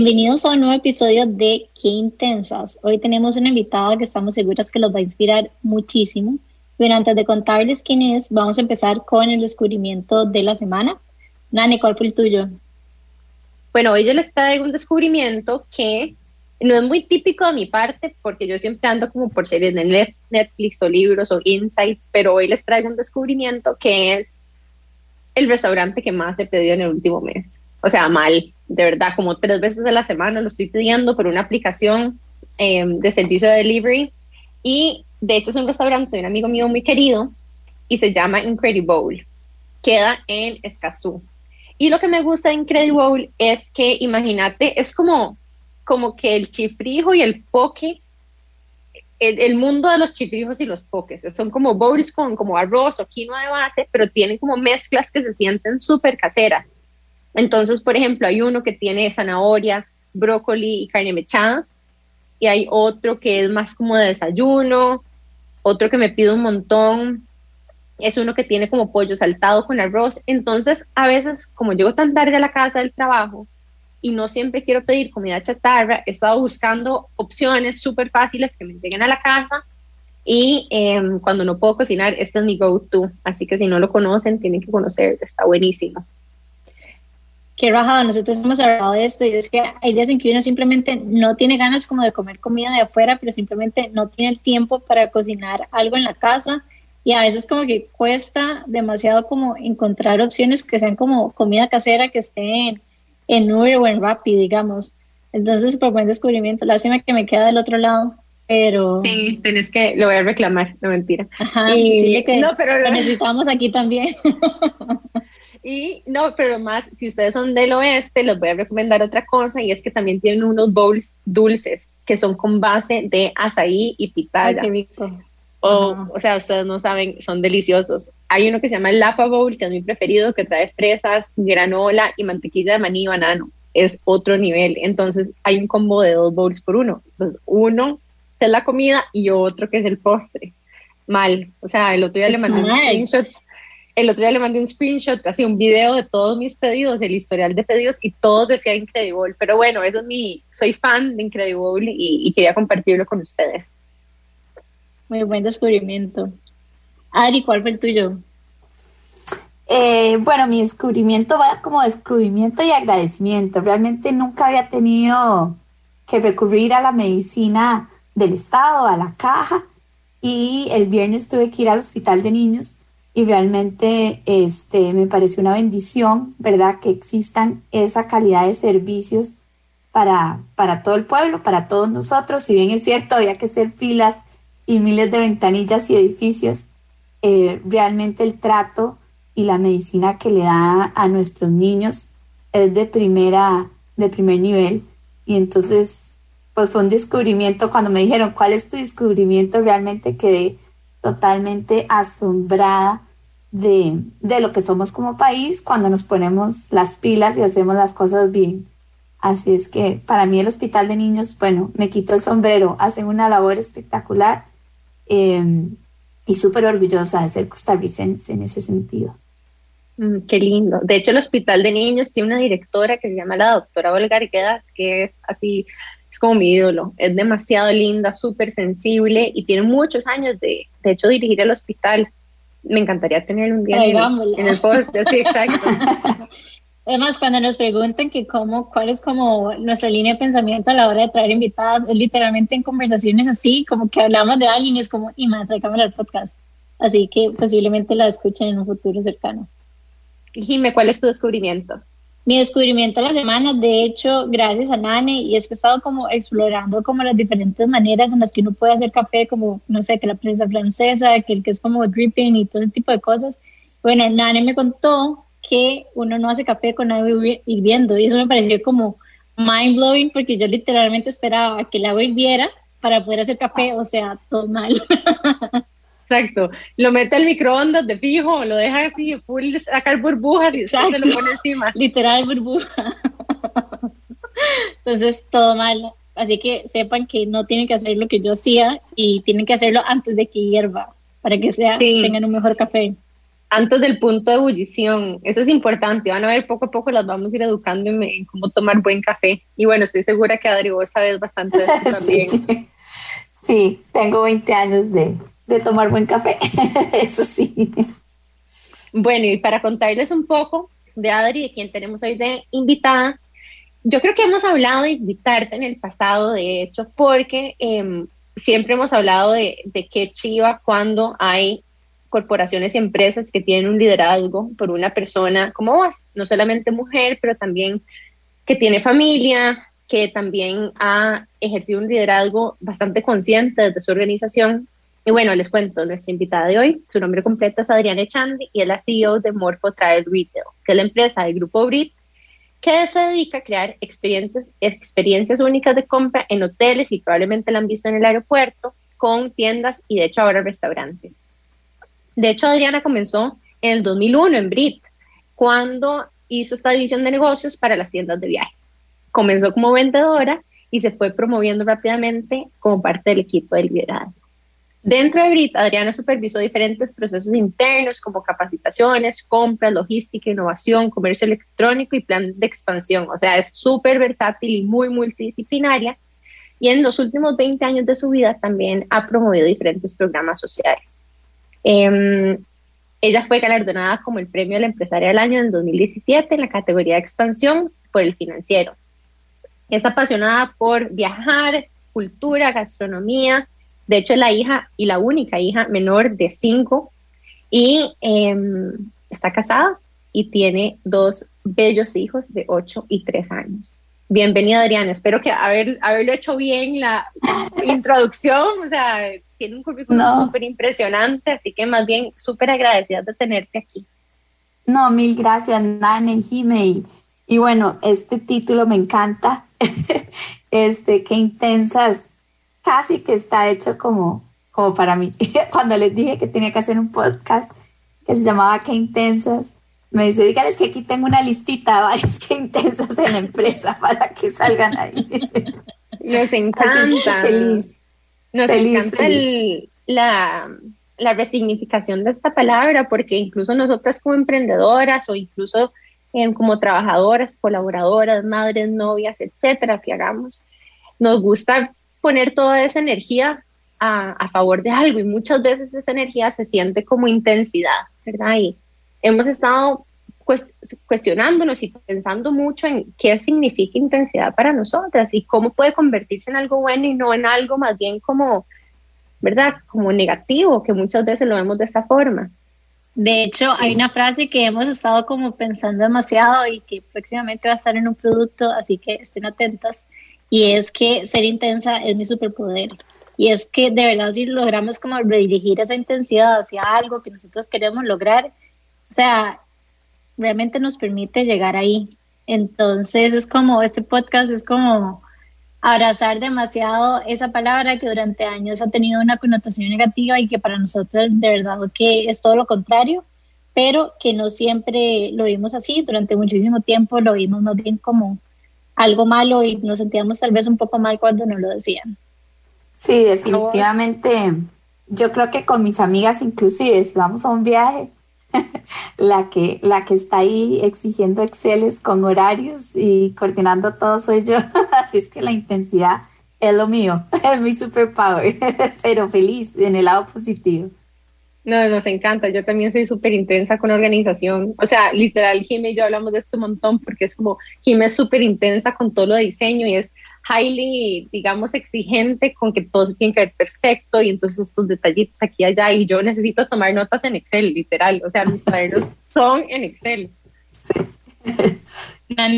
Bienvenidos a un nuevo episodio de Qué Intensas. Hoy tenemos una invitada que estamos seguras que los va a inspirar muchísimo. Pero antes de contarles quién es, vamos a empezar con el descubrimiento de la semana. Nani, ¿cuál fue el tuyo? Bueno, hoy yo les traigo un descubrimiento que no es muy típico de mi parte porque yo siempre ando como por series de Netflix o libros o insights, pero hoy les traigo un descubrimiento que es el restaurante que más he pedido en el último mes. O sea, mal, de verdad, como tres veces a la semana lo estoy pidiendo por una aplicación em, de servicio de delivery. Y de hecho es un restaurante de un amigo mío muy querido y se llama Incredibowl. Queda en Escazú. Y lo que me gusta de Incredibowl es que, imagínate, es como, como que el chifrijo y el poke, el, el, mundo de los chifrijos y los pokes, son como bowls con como arroz o quinoa de base, pero tienen como mezclas que se sienten súper caseras. Entonces, por ejemplo, hay uno que tiene zanahoria, brócoli y carne mechada, y hay otro que es más como de desayuno, otro que me pide un montón, es uno que tiene como pollo saltado con arroz. Entonces, a veces, como llego tan tarde a la casa del trabajo y no siempre quiero pedir comida chatarra, he estado buscando opciones súper fáciles que me lleguen a la casa. Y em, cuando no puedo cocinar, este es mi go-to. Así que si no lo conocen, tienen que conocer, está buenísimo qué rajado, nosotros hemos hablado de esto y es que hay días en que uno simplemente no tiene ganas como de comer comida de afuera, pero simplemente no tiene el tiempo para cocinar algo en la casa y a veces como que cuesta demasiado como encontrar opciones que sean como comida casera que esté en, Uber o en Rappi, digamos. Entonces, súper buen descubrimiento. Lástima que me queda del otro lado, pero... Sí, tenés que, lo voy a reclamar, no mentira. Ajá, y, que no, pero lo necesitamos aquí también. Y no, pero más, si ustedes son del oeste, les voy a recomendar otra cosa y es que también tienen unos bowls dulces que son con base de azaí y pitaya. O, o sea, ustedes no saben, son deliciosos. Hay uno que se llama el Lapa Bowl, que es mi preferido, que trae fresas, granola y mantequilla de maní y banano. Es otro nivel. Entonces, hay un combo de dos bowls por uno. Entonces, uno es la comida y otro que es el postre. Mal. O sea, el otro día le mandé un screenshot el otro día le mandé un screenshot, así un video de todos mis pedidos, el historial de pedidos y todos decía Incredible. Pero bueno, eso es mi, soy fan de Incredible y, quería compartirlo con ustedes. Muy buen descubrimiento. Adri, ¿cuál fue el tuyo? Eh, bueno, mi descubrimiento va como descubrimiento y agradecimiento. Realmente nunca había tenido que recurrir a la medicina del Estado, a la caja, y el viernes tuve que ir al hospital de niños y realmente este, me parece una bendición, ¿verdad? Que existan esa calidad de servicios para, para todo el pueblo, para todos nosotros. Si bien es cierto, había que hacer filas y miles de ventanillas y edificios, eh, realmente el trato y la medicina que le da a nuestros niños es de primera, de primer nivel. Y entonces, pues fue un descubrimiento, cuando me dijeron, ¿cuál es tu descubrimiento? Realmente quedé totalmente asombrada de, lo que somos como país cuando nos ponemos las pilas y hacemos las cosas bien. Así es que para mí el Hospital de Niños, bueno, me quito el sombrero, hacen una labor espectacular em, y súper orgullosa de ser costarricense en ese sentido. Mm, qué lindo. De hecho, el Hospital de Niños tiene una directora que se llama la doctora Olga Arguedas, que es así, es como mi ídolo. Es demasiado linda, súper sensible y tiene muchos años de, de hecho, dirigir el hospital me encantaría tener un día en, el post, sí, exacto. Además, cuando nos preguntan que cómo, cuál es como nuestra línea de pensamiento a la hora de traer invitadas, es literalmente en conversaciones así, como que hablamos de alguien y es como, y más, cámara al podcast. Así que posiblemente la escuchen en un futuro cercano. Jime, ¿cuál es tu descubrimiento? Mi descubrimiento de la semana, de hecho, gracias a Nane, y es que he estado como explorando como las diferentes maneras en las que uno puede hacer café, como, no sé, que la prensa francesa, que el que es como dripping y todo ese tipo de cosas. Bueno, Nane me contó que uno no hace café con agua hirviendo, y eso me pareció como mind blowing, porque yo literalmente esperaba que el agua hirviera para poder hacer café, o sea, todo mal. Exacto. Lo mete al microondas de fijo, lo deja así, full sacar burbujas y se lo pone encima. Literal burbuja. Entonces, todo mal. Así que sepan que no tienen que hacer lo que yo hacía y tienen que hacerlo antes de que hierva, para que sea, tengan un mejor café. Antes del punto de ebullición, eso es importante. Van a ver poco a poco, las vamos a ir educando en, cómo tomar buen café. Y bueno, estoy segura que Adri, vos sabes bastante de eso también. sí. sí, tengo 20 años de, de tomar buen café, eso sí. Bueno, y para contarles un poco de Adri, de quien tenemos hoy de invitada, yo creo que hemos hablado de invitarte en el pasado, de hecho, porque em, siempre hemos hablado de, de qué chiva cuando hay corporaciones y empresas que tienen un liderazgo por una persona como vos, no solamente mujer, pero también que tiene familia, que también ha ejercido un liderazgo bastante consciente desde su organización y bueno, les cuento, nuestra invitada de hoy, su nombre completo es Adriana Echandi y es la CEO de Morpho Travel Retail, que es la empresa del grupo Brit, que se dedica a crear experiencias, experiencias únicas de compra en hoteles y probablemente la han visto en el aeropuerto, con tiendas y de hecho ahora restaurantes. De hecho, Adriana comenzó en el 2001 en Brit, cuando hizo esta división de negocios para las tiendas de viajes. Comenzó como vendedora y se fue promoviendo rápidamente como parte del equipo de liderazgo. Dentro de BRIT, Adriana supervisó diferentes procesos internos como capacitaciones, compras, logística, innovación, comercio electrónico y plan de expansión. O sea, es súper versátil y muy multidisciplinaria. Y en los últimos 20 años de su vida también ha promovido diferentes programas sociales. Em, ella fue galardonada como el Premio de la Empresaria del Año en 2017 en la categoría de expansión por el financiero. Es apasionada por viajar, cultura, gastronomía, de hecho, es la hija y la única hija menor de cinco y em, está casada y tiene dos bellos hijos de ocho y tres años. Bienvenida, Adriana. Espero que haber, haberlo hecho bien la introducción. O sea, tiene un currículum súper impresionante, así que más bien súper agradecida de tenerte aquí. No, mil gracias, Nane, Jime. Y, y bueno, este título me encanta. este, qué intensas casi que está hecho como, como para mí. Cuando les dije que tenía que hacer un podcast que se llamaba Qué Intensas, me dice, dígales que aquí tengo una listita de varias Qué Intensas en la empresa para que salgan ahí. Nos encanta. feliz. Nos encanta la, la resignificación de esta palabra, porque incluso nosotras como emprendedoras o incluso em, como trabajadoras, colaboradoras, madres, novias, etcétera, que hagamos, nos gusta poner toda esa energía a, favor de algo y muchas veces esa energía se siente como intensidad, ¿verdad? Y hemos estado cuestionándonos y pensando mucho en qué significa intensidad para nosotras y cómo puede convertirse en algo bueno y no en algo más bien como, ¿verdad? Como negativo, que muchas veces lo vemos de esa forma. De hecho, hay una frase que hemos estado como pensando demasiado y que próximamente va a estar en un producto, así que estén atentas, y es que ser intensa es mi superpoder. Y es que de verdad si logramos como redirigir esa intensidad hacia algo que nosotros queremos lograr, o sea, realmente nos permite llegar ahí. Entonces es como, este podcast es como abrazar demasiado esa palabra que durante años ha tenido una connotación negativa y que para nosotros de verdad que es todo lo contrario, pero que no siempre lo vimos así, durante muchísimo tiempo lo vimos más bien como algo malo y nos sentíamos tal vez un poco mal cuando nos lo decían. Sí, definitivamente. Yo creo que con mis amigas, inclusive, si vamos a un viaje, la que, la que está ahí exigiendo Exceles con horarios y coordinando todo soy yo. Así es que la intensidad es lo mío, es mi superpower, pero feliz en el lado positivo. No, nos encanta. Yo también soy súper intensa con organización. O sea, literal, Jimmy y yo hablamos de esto un montón porque es como, Jimmy es súper intensa con todo lo de diseño y es highly, digamos, exigente con que todo se tiene que ver perfecto y entonces estos detallitos aquí y allá y yo necesito tomar notas en Excel, literal. O sea, mis cuadernos son en Excel.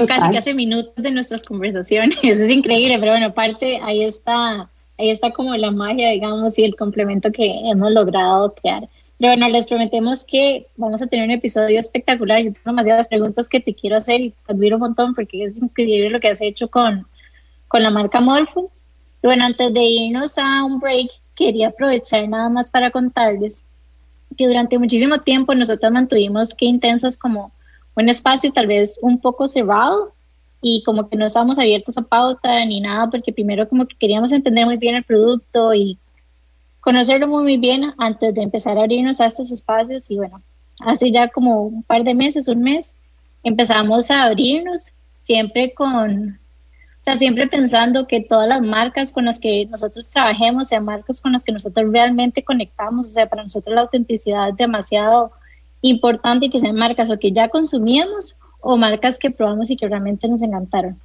casi hace minutos de nuestras conversaciones, es increíble, pero bueno, aparte ahí está, ahí está como la magia, digamos, y el complemento que hemos logrado crear. Pero bueno, les prometemos que vamos a tener un episodio espectacular. Yo tengo demasiadas preguntas que te quiero hacer y te admiro un montón porque es increíble lo que has hecho con, con la marca Morpho. bueno, antes de irnos a un break, quería aprovechar nada más para contarles que durante muchísimo tiempo nosotros mantuvimos que intensas como un espacio tal vez un poco cerrado y como que no estábamos abiertos a pauta ni nada porque primero como que queríamos entender muy bien el producto y conocerlo muy, bien antes de empezar a abrirnos a estos espacios y bueno, hace ya como un par de meses, un mes, empezamos a abrirnos siempre con, o sea, siempre pensando que todas las marcas con las que nosotros trabajemos sean marcas con las que nosotros realmente conectamos, o sea, para nosotros la autenticidad es demasiado importante y que sean marcas o que ya consumíamos o marcas que probamos y que realmente nos encantaron.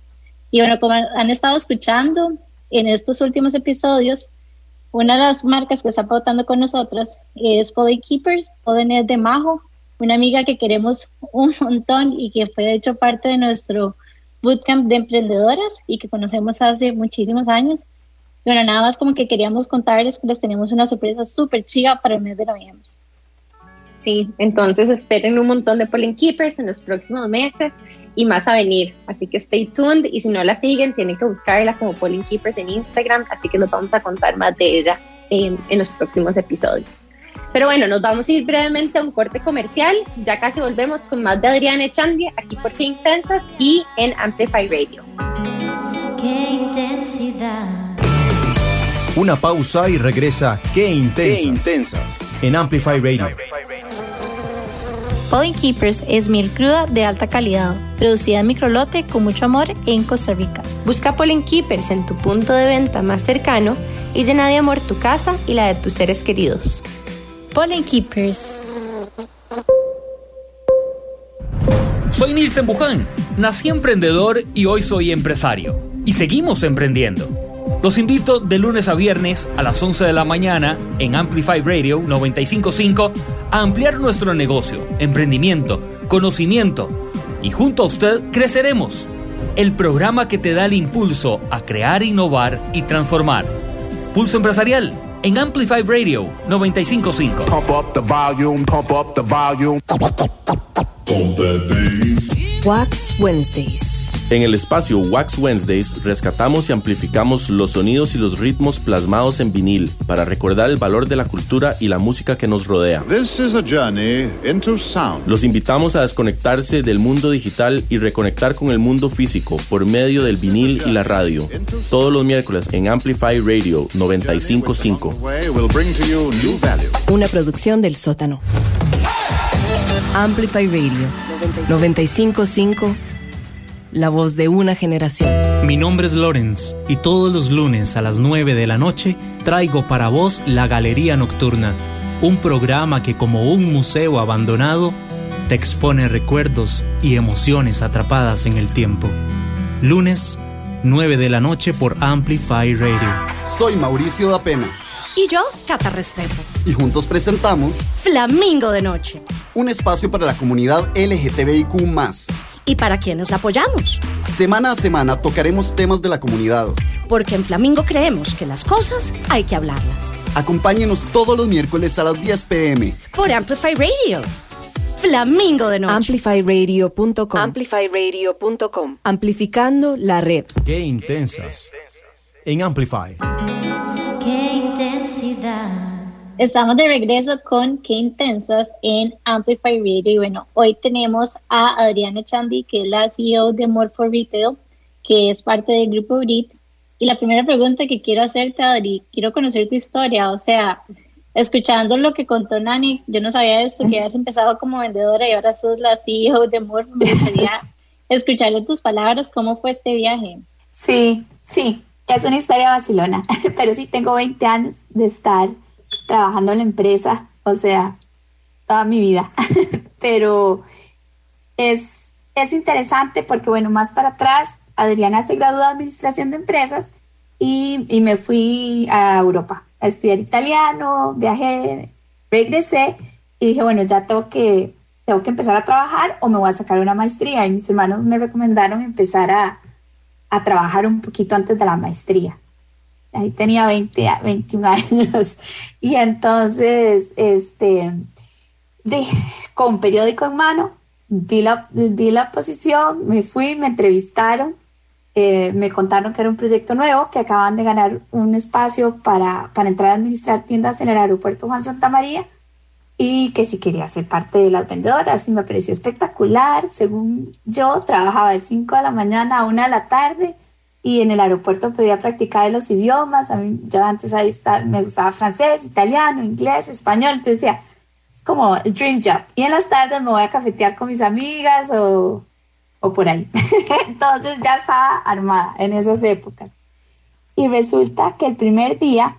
Y bueno, como han estado escuchando en estos últimos episodios, una de las marcas que está pautando con nosotras es Pollen Keepers, Pollen es de Majo, una amiga que queremos un montón y que fue de hecho parte de nuestro bootcamp de emprendedoras y que conocemos hace muchísimos años. Bueno, nada más como que queríamos contarles que les tenemos una sorpresa súper chiva para el mes de noviembre. Sí, entonces esperen un montón de Pollen Keepers en los próximos meses y más a venir. Así que stay tuned y si no la siguen, tienen que buscarla como Pollen Keepers en Instagram. Así que nos vamos a contar más de ella en, en los próximos episodios. Pero bueno, nos vamos a ir brevemente a un corte comercial. Ya casi volvemos con más de Adriana Echandia aquí por Qué Intensas y en Amplify Radio. Qué intensidad. Una pausa y regresa Qué Intensa. En Amplify Radio. Pollen Keepers es miel cruda de alta calidad, producida en microlote con mucho amor en Costa Rica. Busca Pollen Keepers en tu punto de venta más cercano y llena de amor tu casa y la de tus seres queridos. Pollen Keepers. Soy Nilsen Buján, nací emprendedor y hoy soy empresario. Y seguimos emprendiendo. Los invito de lunes a viernes a las 11 de la mañana en Amplify Radio 955 a ampliar nuestro negocio, emprendimiento, conocimiento y junto a usted creceremos. El programa que te da el impulso a crear, innovar y transformar. Pulso Empresarial en Amplify Radio 955. Pump up the volume, pump up the volume. Wax Wednesdays. En el espacio Wax Wednesdays rescatamos y amplificamos los sonidos y los ritmos plasmados en vinil para recordar el valor de la cultura y la música que nos rodea. Los invitamos a desconectarse del mundo digital y reconectar con el mundo físico por medio del vinil y la radio. Todos los miércoles en Amplify Radio 955. Una producción del sótano. Amplify Radio 955 la voz de una generación. Mi nombre es Lorenz y todos los lunes a las 9 de la noche traigo para vos La Galería Nocturna, un programa que como un museo abandonado te expone recuerdos y emociones atrapadas en el tiempo. Lunes, 9 de la noche por Amplify Radio. Soy Mauricio da Pena. Y yo, Cata Restrepo. Y juntos presentamos Flamingo de Noche. Un espacio para la comunidad LGTBIQ y para quienes la apoyamos. Semana a semana tocaremos temas de la comunidad. Porque en Flamingo creemos que las cosas hay que hablarlas. Acompáñenos todos los miércoles a las 10 pm. Por Amplify Radio. Flamingo de noche. Amplifyradio.com. Amplifyradio.com. Amplificando la red. Qué intensas. En Amplify. Qué intensidad. Estamos de regreso con Qué Intensas en Amplify Radio. Y bueno, hoy tenemos a Adriana Chandy, que es la CEO de More for Retail, que es parte del grupo BRIT. Y la primera pregunta que quiero hacerte, Adri, quiero conocer tu historia. O sea, escuchando lo que contó Nani, yo no sabía esto, que habías empezado como vendedora y ahora sos la CEO de More. Me gustaría escucharle tus palabras. ¿Cómo fue este viaje? Sí, sí, es una historia vacilona, pero sí tengo 20 años de estar trabajando en la empresa, o sea, toda mi vida. Pero es, es interesante porque, bueno, más para atrás, Adriana se graduó de Administración de Empresas y, y me fui a Europa a estudiar italiano, viajé, regresé y dije, bueno, ya tengo que tengo que empezar a trabajar o me voy a sacar una maestría. Y mis hermanos me recomendaron empezar a, a trabajar un poquito antes de la maestría. Ahí tenía 20, 21 años. Y entonces, este, con periódico en mano, vi la, vi la posición, me fui, me entrevistaron, eh, me contaron que era un proyecto nuevo, que acaban de ganar un espacio para, para entrar a administrar tiendas en el aeropuerto Juan Santa María y que si quería ser parte de las vendedoras y me pareció espectacular. Según yo, trabajaba de 5 de la mañana a 1 de la tarde y en el aeropuerto podía practicar los idiomas. A mí, yo antes ahí me gustaba francés, italiano, inglés, español, entonces decía, es como el dream job. Y en las tardes me voy a cafetear con mis amigas o, o por ahí. entonces ya estaba armada en esas épocas. Y resulta que el primer día,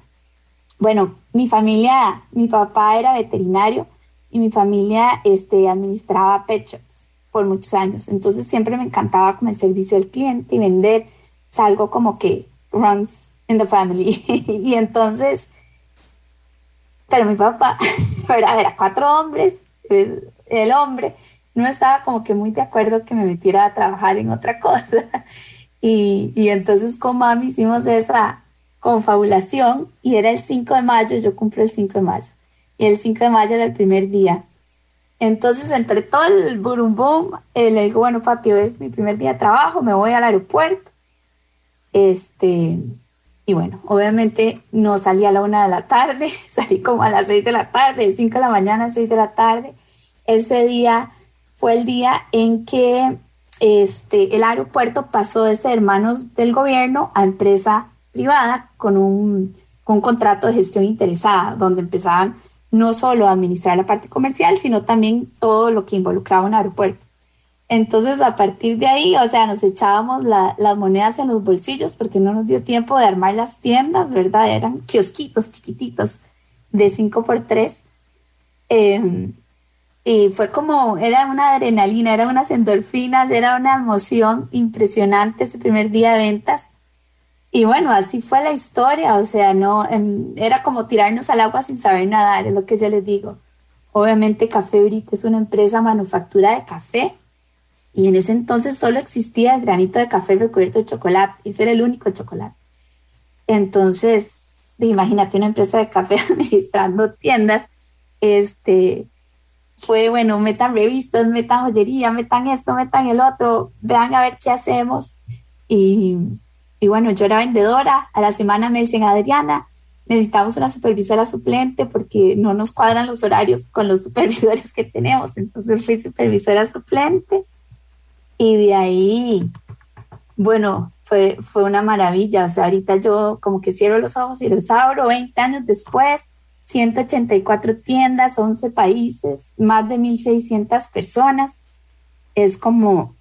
bueno, mi familia, mi papá era veterinario y mi familia este, administraba pet shops por muchos años. Entonces siempre me encantaba como el servicio al cliente y vender. Es algo como que runs in the family. y entonces, pero mi papá, era, era cuatro hombres, pues, el hombre no estaba como que muy de acuerdo que me metiera a trabajar en otra cosa. y, y entonces con mami hicimos esa, confabulación y era el 5 de mayo, yo cumplo el 5 de mayo. Y el 5 de mayo era el primer día. Entonces, entre todo el boom, eh, le digo, bueno, papi, hoy es mi primer día de trabajo, me voy al aeropuerto. Este, y bueno, obviamente no salí a la una de la tarde, salí como a las 6 de la tarde, de 5 de la mañana 6 de la tarde. Ese día fue el día en que este, el aeropuerto pasó de ser hermanos del gobierno a empresa privada con un, con un contrato de gestión interesada, donde empezaban no solo a administrar la parte comercial, sino también todo lo que involucraba un aeropuerto. Entonces, a partir de ahí, o sea, nos echábamos las monedas en los bolsillos porque no nos dio tiempo de armar las tiendas, ¿verdad? Eran kiosquitos chiquititos de 5 por 3 em, y fue como, era una adrenalina, era unas endorfinas, era una emoción impresionante ese primer día de ventas. Y bueno, así fue la historia, o sea, no, em, era como tirarnos al agua sin saber nadar, es lo que yo les digo. Obviamente Café Brita es una empresa manufactura de café y en ese entonces solo existía el granito de café recubierto de chocolate, y ese era el único chocolate. Entonces, imagínate una empresa de café administrando tiendas, este, fue, bueno, metan revistas, metan joyería, metan esto, metan el otro, vean a ver qué hacemos. Y, y bueno, yo era vendedora, a la semana me dicen, Adriana, necesitamos una supervisora suplente porque no nos cuadran los horarios con los supervisores que tenemos. Entonces fui supervisora suplente y de ahí, bueno, fue, fue una maravilla. O sea, ahorita yo como que cierro los ojos y los abro 20 años después. 184 tiendas, 11 países, más de 1.600 personas. Es como,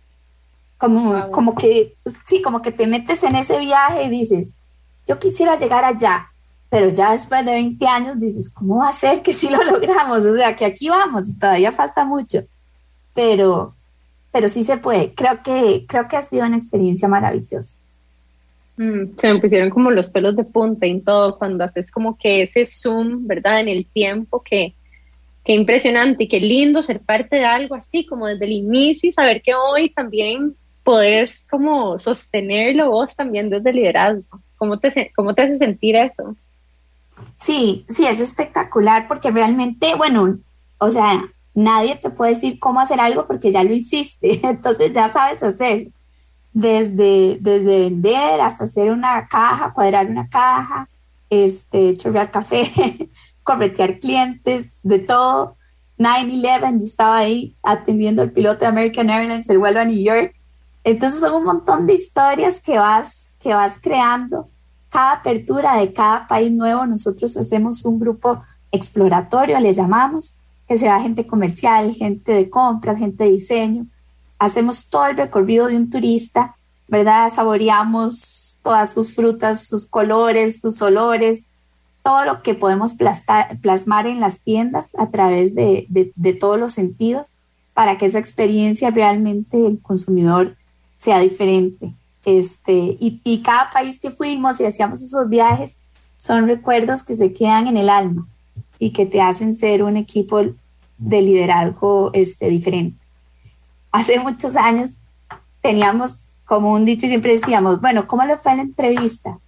como, como que, sí, como que te metes en ese viaje y dices, yo quisiera llegar allá, pero ya después de 20 años dices, ¿cómo va a ser que sí lo logramos? O sea, que aquí vamos y todavía falta mucho, pero, pero sí se puede. Creo que, creo que ha sido una experiencia maravillosa. Mm, se me pusieron como los pelos de punta en todo cuando haces como que ese zoom, ¿verdad? En el tiempo que, qué impresionante y qué lindo ser parte de algo así, como desde el inicio y saber que hoy también podés como sostenerlo vos también desde el liderazgo. ¿Cómo te, cómo te hace sentir eso? Sí, sí, es espectacular porque realmente, bueno, o sea, nadie te puede decir cómo hacer algo porque ya lo hiciste, entonces ya sabes hacer. Desde, desde vender hasta hacer una caja, cuadrar una caja, este, chorrear café, corretear clientes, de todo. 9-11, yo estaba ahí atendiendo al piloto de American Airlines, el vuelo a New York, entonces son un montón de historias que vas, que vas creando. Cada apertura de cada país nuevo, nosotros hacemos un grupo exploratorio, le llamamos, que se va gente comercial, gente de compras, gente de diseño. Hacemos todo el recorrido de un turista, ¿verdad? Saboreamos todas sus frutas, sus colores, sus olores, todo lo que podemos plasmar en las tiendas a través de, todos los sentidos para que esa experiencia realmente el consumidor sea diferente. Este, y, y, cada país que fuimos y hacíamos esos viajes son recuerdos que se quedan en el alma y que te hacen ser un equipo de liderazgo este, diferente. Hace muchos años teníamos como un dicho y siempre decíamos, bueno, ¿cómo le fue la entrevista?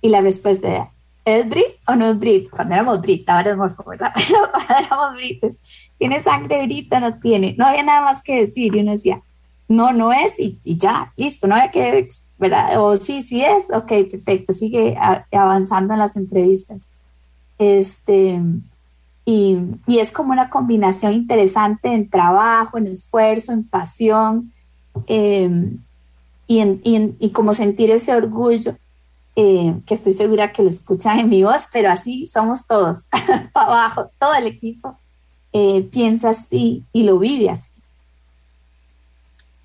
Y la respuesta era, ¿es Brit o no es Brit? Cuando éramos Brit, ahora es morfo, ¿verdad? Cuando éramos Brites, ¿tiene sangre Brit o no tiene? No había nada más que decir y uno decía, no, no es y, ya, listo, no había que, ¿verdad? O sí, sí es, ok, perfecto, sigue avanzando en las entrevistas. Este, y, y, es como una combinación interesante en trabajo, en esfuerzo, en pasión em, y, en, y, y, como sentir ese orgullo eh, que estoy segura que lo escuchan en mi voz, pero así somos todos, para abajo, todo el equipo eh, piensa así y lo vive así.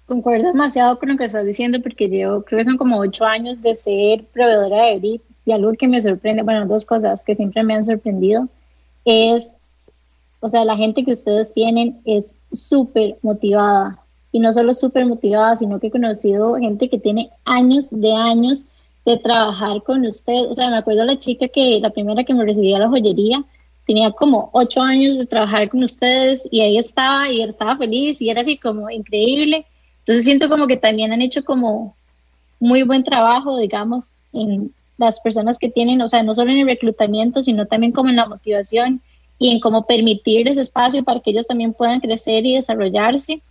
Concuerdo demasiado con lo que estás diciendo porque llevo, creo que son como ocho años de ser proveedora de grip y algo que me sorprende, bueno, dos cosas que siempre me han sorprendido es, o sea, la gente que ustedes tienen es súper motivada y no solo súper motivada, sino que he conocido gente que tiene años de años de trabajar con ustedes. O sea, me acuerdo la chica que la primera que me recibía la joyería tenía como ocho años de trabajar con ustedes y ahí estaba y estaba feliz y era así como increíble. Entonces siento como que también han hecho como muy buen trabajo, digamos, en, las personas que tienen, o sea, no solo en el reclutamiento, sino también como en la motivación y en cómo permitir ese espacio para que ellos también puedan crecer y desarrollarse.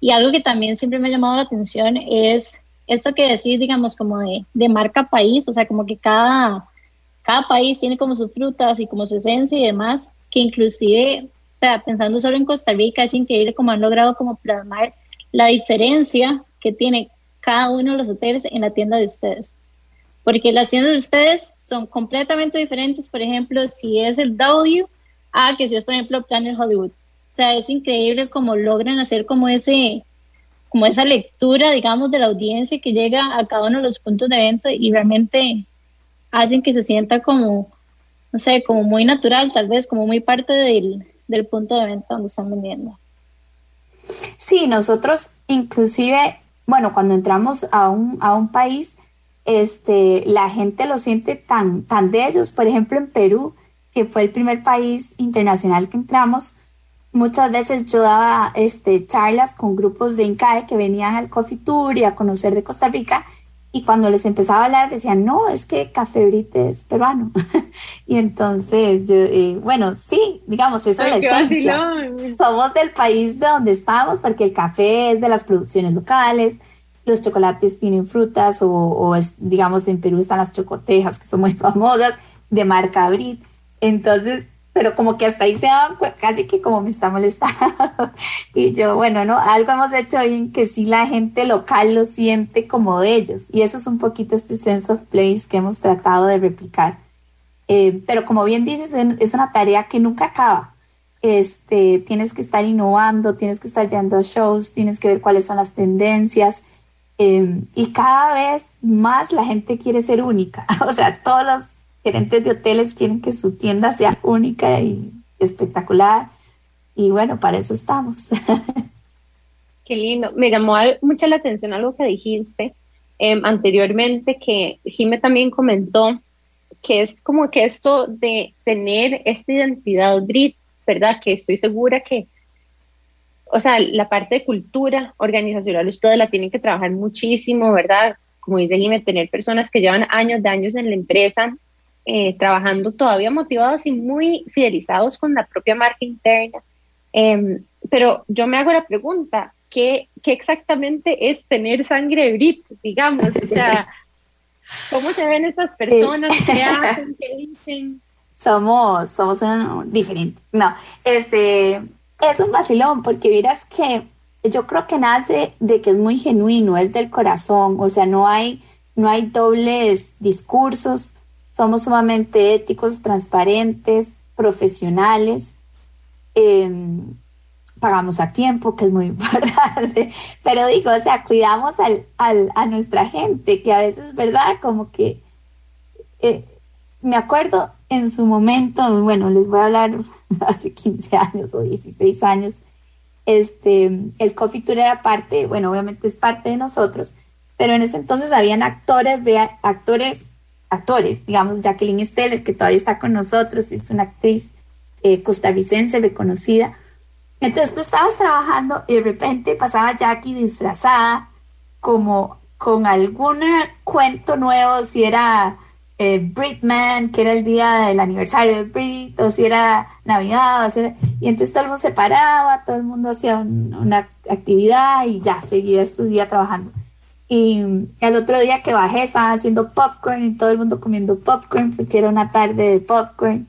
Y algo que también siempre me ha llamado la atención es esto que decís, digamos, como de, de marca país, o sea, como que cada, cada país tiene como sus frutas y como su esencia y demás, que inclusive, o sea, pensando solo en Costa Rica, es increíble cómo han logrado como plasmar la diferencia que tiene cada uno de los hoteles en la tienda de ustedes porque las tiendas de ustedes son completamente diferentes, por ejemplo, si es el W a que si es, por ejemplo, Planet Hollywood. O sea, es increíble cómo logran hacer como ese como esa lectura, digamos, de la audiencia que llega a cada uno de los puntos de venta y realmente hacen que se sienta como, no sé, como muy natural, tal vez, como muy parte del, del punto de venta donde están vendiendo. Sí, nosotros inclusive, bueno, cuando entramos a un, a un país, este, la gente lo siente tan, tan de ellos. Por ejemplo, en Perú, que fue el primer país internacional que entramos, muchas veces yo daba este, charlas con grupos de INCAE que venían al Coffee Tour y a conocer de Costa Rica. Y cuando les empezaba a hablar decían, no, es que Café Brite es peruano. y entonces, yo, eh, bueno, sí, digamos, eso es la esencia. Somos del país de donde estamos porque el café es de las producciones locales, los chocolates tienen frutas o, digamos en Perú están las chocotejas que son muy famosas de marca Brit. Entonces, pero como que hasta ahí se daban casi que como me está molestando. y yo, bueno, no, algo hemos hecho bien que sí la gente local lo siente como de ellos. Y eso es un poquito este sense of place que hemos tratado de replicar. Eh, pero como bien dices, es una tarea que nunca acaba. Este, tienes que estar innovando, tienes que estar yendo a shows, tienes que ver cuáles son las tendencias, Em, y cada vez más la gente quiere ser única. O sea, todos los gerentes de hoteles quieren que su tienda sea única y espectacular. Y bueno, para eso estamos. Qué lindo. Me llamó mucho la atención algo que dijiste em, anteriormente, que Jime también comentó, que es como que esto de tener esta identidad Brit, ¿verdad? Que estoy segura que o sea, la parte de cultura organizacional ustedes la tienen que trabajar muchísimo, ¿verdad? Como dice Jimé, tener personas que llevan años de años en la empresa, eh, trabajando todavía motivados y muy fidelizados con la propia marca interna. Em, pero yo me hago la pregunta, ¿qué, ¿qué, exactamente es tener sangre Brit, digamos? O sea, ¿cómo se ven estas personas? ¿Qué hacen? ¿Qué dicen? Somos, somos un, diferentes. No, este, es un vacilón porque miras que yo creo que nace de que es muy genuino, es del corazón, o sea, no hay, no hay dobles discursos, somos sumamente éticos, transparentes, profesionales, em, pagamos a tiempo, que es muy importante, pero digo, o sea, cuidamos al, a nuestra gente, que a veces, ¿verdad? Como que eh, me acuerdo en su momento, bueno, les voy a hablar hace 15 años o 16 años, este, el Coffee Tour era parte, bueno, obviamente es parte de nosotros, pero en ese entonces habían actores, actores, actores, digamos, Jacqueline Steller, que todavía está con nosotros, es una actriz eh, costarricense reconocida, Entonces tú estabas trabajando y de repente pasaba Jackie disfrazada como con algún cuento nuevo, si era eh, Britman, que era el día del aniversario de Brit, o si era Navidad, o si y entonces todo el mundo se paraba, todo el mundo hacía una actividad y ya seguía día trabajando. Y el otro día que bajé estaban haciendo popcorn y todo el mundo comiendo popcorn porque era una tarde de popcorn.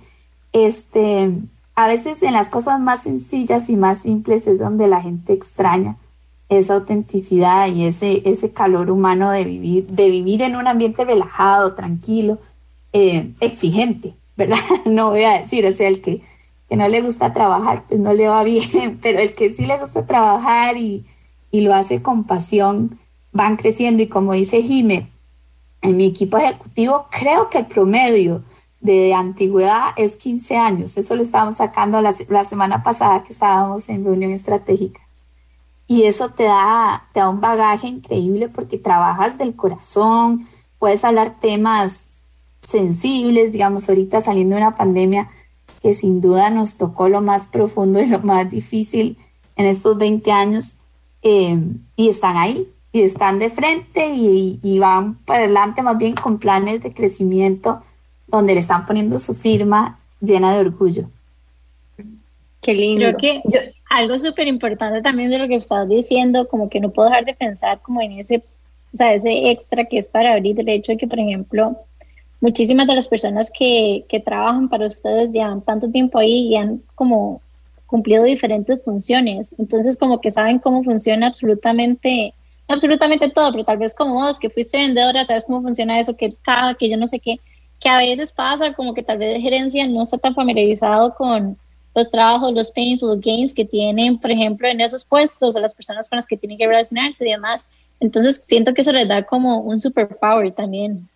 Este, a veces en las cosas más sencillas y más simples es donde la gente extraña esa autenticidad y ese, ese calor humano de vivir, de vivir en un ambiente relajado, tranquilo, eh, exigente, ¿verdad? No voy a decir, o sea, el que, que, no le gusta trabajar, pues no le va bien, pero el que sí le gusta trabajar y, y lo hace con pasión, van creciendo y como dice Jime, en mi equipo ejecutivo creo que el promedio de antigüedad es 15 años, eso lo estábamos sacando la, la semana pasada que estábamos en reunión estratégica y eso te da, te da un bagaje increíble porque trabajas del corazón, puedes hablar temas sensibles, digamos, ahorita saliendo de una pandemia que sin duda nos tocó lo más profundo y lo más difícil en estos 20 años, eh, y están ahí, y están de frente y, y, van para adelante más bien con planes de crecimiento donde le están poniendo su firma llena de orgullo. Qué lindo. Creo que algo súper importante también de lo que estás diciendo, como que no puedo dejar de pensar como en ese, o sea, ese extra que es para abrir el hecho de que, por ejemplo, muchísimas de las personas que, que trabajan para ustedes llevan tanto tiempo ahí y han como cumplido diferentes funciones. Entonces, como que saben cómo funciona absolutamente, absolutamente todo, pero tal vez como vos, que fuiste vendedora, sabes cómo funciona eso, que cada, que yo no sé qué, que a veces pasa como que tal vez gerencia no está tan familiarizado con los trabajos, los pains, los gains que tienen, por ejemplo, en esos puestos o las personas con las que tienen que relacionarse y demás. Entonces siento que eso les da como un superpower también.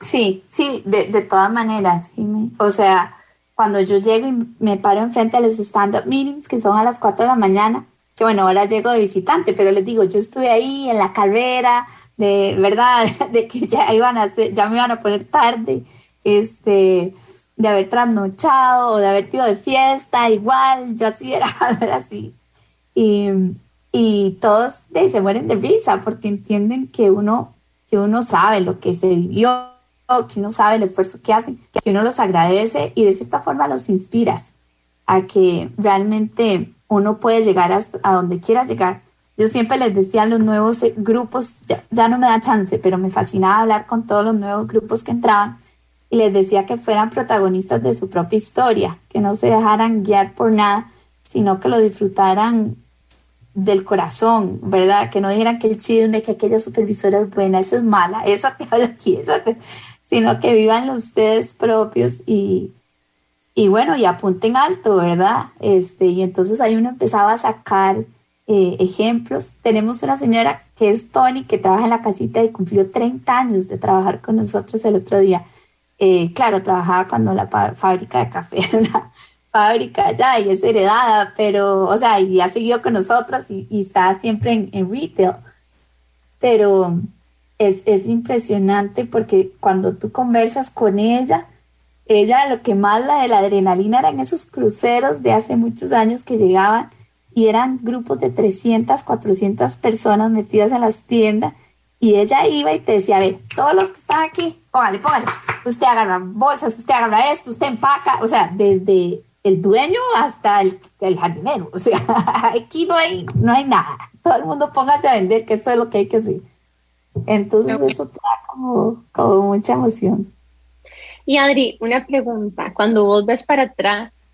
Sí, sí, de, de todas maneras. O sea, cuando yo llego y me paro enfrente a los stand-up meetings, que son a las 4 de la mañana, que bueno, ahora llego de visitante, pero les digo, yo estuve ahí en la carrera, de verdad, de que ya iban a ya me iban a poner tarde, este, de haber trasnochado o de haber ido de fiesta, igual, yo así era, era así. Y, y todos se mueren de risa porque entienden que uno, que uno sabe lo que se vivió, que uno sabe el esfuerzo que hacen, que uno los agradece y de cierta forma los inspiras a que realmente uno puede llegar a donde quiera llegar. Yo siempre les decía a los nuevos grupos, ya, ya no me da chance, pero me fascinaba hablar con todos los nuevos grupos que entraban y les decía que fueran protagonistas de su propia historia, que no se dejaran guiar por nada, sino que lo disfrutaran del corazón, ¿verdad? Que no dijeran que el chisme, que aquella supervisora es buena, esa es mala, esa te habla aquí, esa sino que vivan ustedes propios y, y bueno, y apunten alto, ¿verdad? Este, y entonces ahí uno empezaba a sacar eh, ejemplos. Tenemos una señora que es Tony, que trabaja en la casita y cumplió 30 años de trabajar con nosotros el otro día. Eh, claro, trabajaba cuando la fábrica de café era una fábrica ya y es heredada, pero, o sea, y ha seguido con nosotros y, está siempre en, retail. Pero es, es, impresionante porque cuando tú conversas con ella, ella lo que más la de la adrenalina eran esos cruceros de hace muchos años que llegaban y eran grupos de 300, 400 personas metidas en las tiendas y ella iba y te decía, a ver, todos los que están aquí, póngale, póngale, usted agarra bolsas, usted agarra esto, usted empaca, o sea, desde el dueño hasta el, el jardinero, o sea, aquí no hay, no hay nada, todo el mundo póngase a vender, que esto es lo que hay que hacer. Entonces eso te da como, como mucha emoción. Y Adri, una pregunta, cuando vos ves para atrás,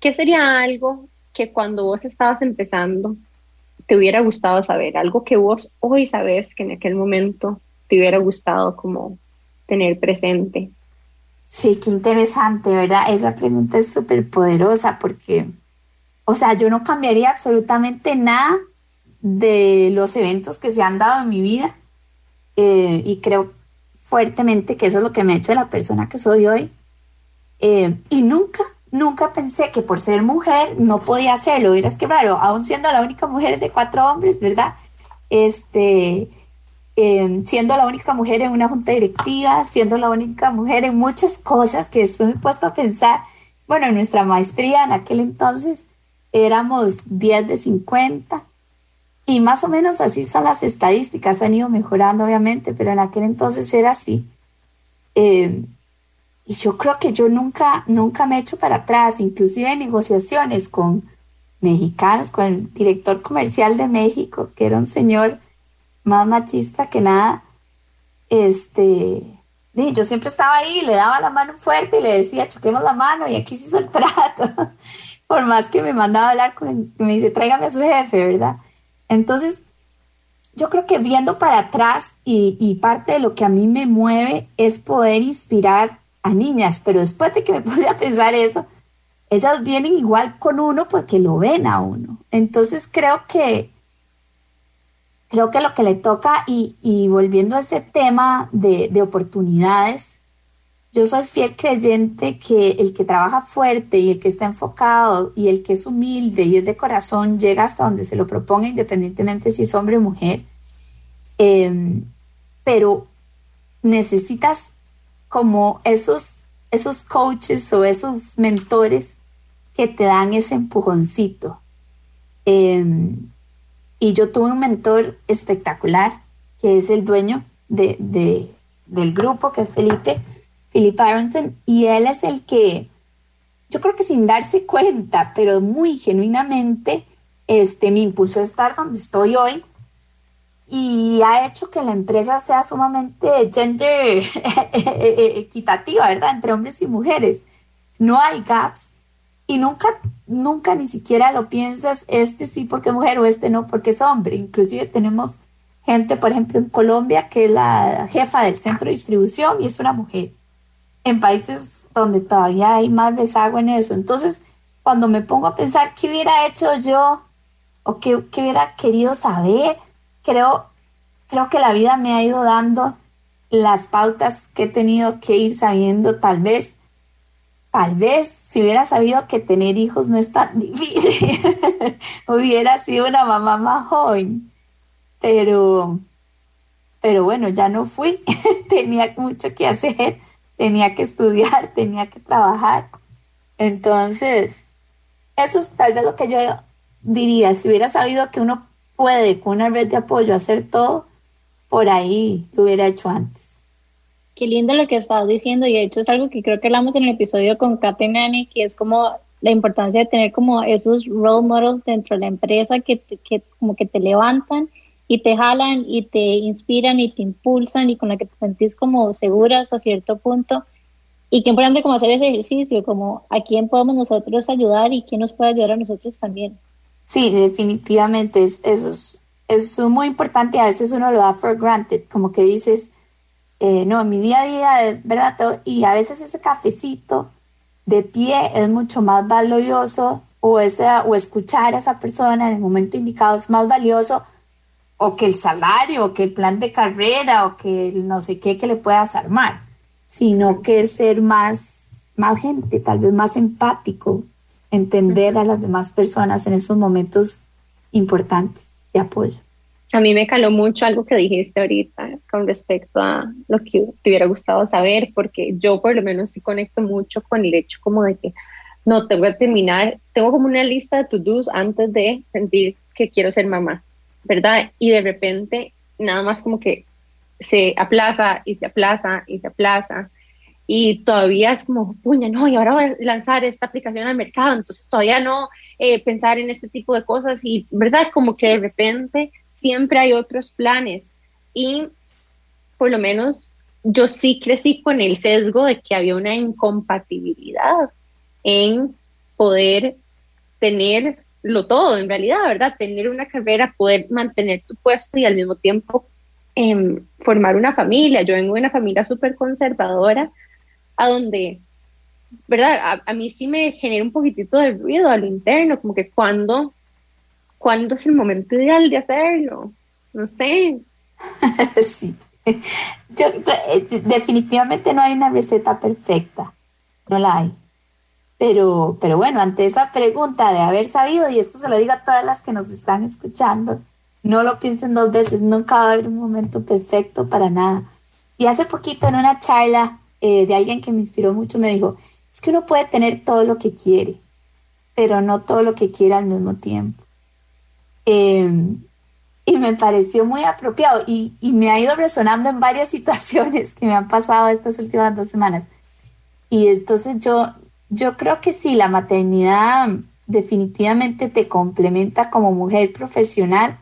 ¿qué sería algo que cuando vos estabas empezando te hubiera gustado saber? Algo que vos hoy sabes que en aquel momento te hubiera gustado como tener presente. Sí, qué interesante, ¿verdad? Esa pregunta es súper poderosa porque, o sea, yo no cambiaría absolutamente nada de los eventos que se han dado en mi vida eh, y creo fuertemente que eso es lo que me ha hecho la persona que soy hoy. Eh, y nunca nunca pensé que por ser mujer no podía hacerlo. es que raro, aún siendo la única mujer de cuatro hombres, ¿verdad? Este, em, siendo la única mujer en una junta directiva, siendo la única mujer en muchas cosas que después me puesto a pensar, bueno, en nuestra maestría en aquel entonces, éramos 10 de 50 y más o menos así son las estadísticas, han ido mejorando obviamente, pero en aquel entonces era así. Eh, y yo creo que yo nunca, nunca me he hecho para atrás, inclusive en negociaciones con mexicanos, con el director comercial de México, que era un señor más machista que nada. Este, yo siempre estaba ahí, le daba la mano fuerte y le decía, choquemos la mano y aquí se hizo el trato. Por más que me mandaba a hablar con me dice, tráigame a su jefe, ¿verdad? Entonces, yo creo que viendo para atrás y, y parte de lo que a mí me mueve es poder inspirar a niñas, pero después de que me puse a pensar eso, ellas vienen igual con uno porque lo ven a uno. Entonces creo que creo que lo que le toca, y, volviendo a ese tema de, de, oportunidades, yo soy fiel creyente que el que trabaja fuerte y el que está enfocado y el que es humilde y es de corazón llega hasta donde se lo proponga, independientemente si es hombre o mujer. Eh, pero necesitas como esos, esos coaches o esos mentores que te dan ese empujoncito. Em, y yo tuve un mentor espectacular, que es el dueño de, del grupo, que es Felipe, Felipe Aronson, y él es el que, yo creo que sin darse cuenta, pero muy genuinamente, este, me impulsó a estar donde estoy hoy y ha hecho que la empresa sea sumamente gender equitativa, ¿verdad? Entre hombres y mujeres. No hay gaps y nunca, nunca ni siquiera lo piensas, este sí porque es mujer o este no porque es hombre. Inclusive tenemos gente, por ejemplo, en Colombia que es la jefa del centro de distribución y es una mujer. En países donde todavía hay más rezago en eso. Entonces, cuando me pongo a pensar qué hubiera hecho yo o qué, qué hubiera querido saber, creo, creo que la vida me ha ido dando las pautas que he tenido que ir sabiendo, tal vez, tal vez si hubiera sabido que tener hijos no es tan difícil, hubiera sido una mamá más joven, pero, pero bueno, ya no fui, tenía mucho que hacer, tenía que estudiar, tenía que trabajar, entonces, eso es tal vez lo que yo diría, si hubiera sabido que uno puede con una red de apoyo hacer todo, por ahí lo hubiera hecho antes. Qué lindo lo que estás diciendo y de hecho es algo que creo que hablamos en el episodio con Kate Nani, que es como la importancia de tener como esos role models dentro de la empresa que, que como que te levantan y te jalan y te inspiran y te impulsan y con la que te sentís como segura hasta cierto punto. Y qué importante como hacer ese ejercicio, como a quién podemos nosotros ayudar y quién nos puede ayudar a nosotros también. Sí, definitivamente, es, eso es, es, muy importante a veces uno lo da for granted, como que dices, eh, no, en mi día a día, ¿verdad? Y a veces ese cafecito de pie es mucho más valioso o, esa, o escuchar a esa persona en el momento indicado es más valioso o que el salario, o que el plan de carrera, o que el no sé qué que le puedas armar, sino que es ser más, más gente, tal vez más empático, entender a las demás personas en esos momentos importantes de apoyo. A mí me caló mucho algo que dijiste ahorita con respecto a lo que te hubiera gustado saber, porque yo por lo menos sí conecto mucho con el hecho como de que no tengo que terminar, tengo como una lista de to-dos antes de sentir que quiero ser mamá, ¿verdad? Y de repente nada más como que se aplaza y se aplaza y se aplaza y todavía es como, puña, no, y ahora voy a lanzar esta aplicación al mercado, entonces todavía no eh, pensar en este tipo de cosas y, ¿verdad? Como que de repente siempre hay otros planes y por lo menos yo sí crecí con el sesgo de que había una incompatibilidad en poder tenerlo todo, en realidad, ¿verdad? Tener una carrera, poder mantener tu puesto y al mismo tiempo eh, formar una familia. Yo vengo de una familia súper conservadora a donde, ¿verdad? A, mí sí me genera un poquitito de ruido al interno, como que cuando, cuando es el momento ideal de hacerlo, no sé. sí. Yo, eh, definitivamente no hay una receta perfecta, no la hay. Pero, pero bueno, ante esa pregunta de haber sabido, y esto se lo digo a todas las que nos están escuchando, no lo piensen dos veces, nunca va a haber un momento perfecto para nada. Y hace poquito en una charla eh, de alguien que me inspiró mucho, me dijo, es que uno puede tener todo lo que quiere, pero no todo lo que quiere al mismo tiempo. Em, y me pareció muy apropiado y, y, me ha ido resonando en varias situaciones que me han pasado estas últimas dos semanas. Y entonces yo, yo creo que sí, la maternidad definitivamente te complementa como mujer profesional,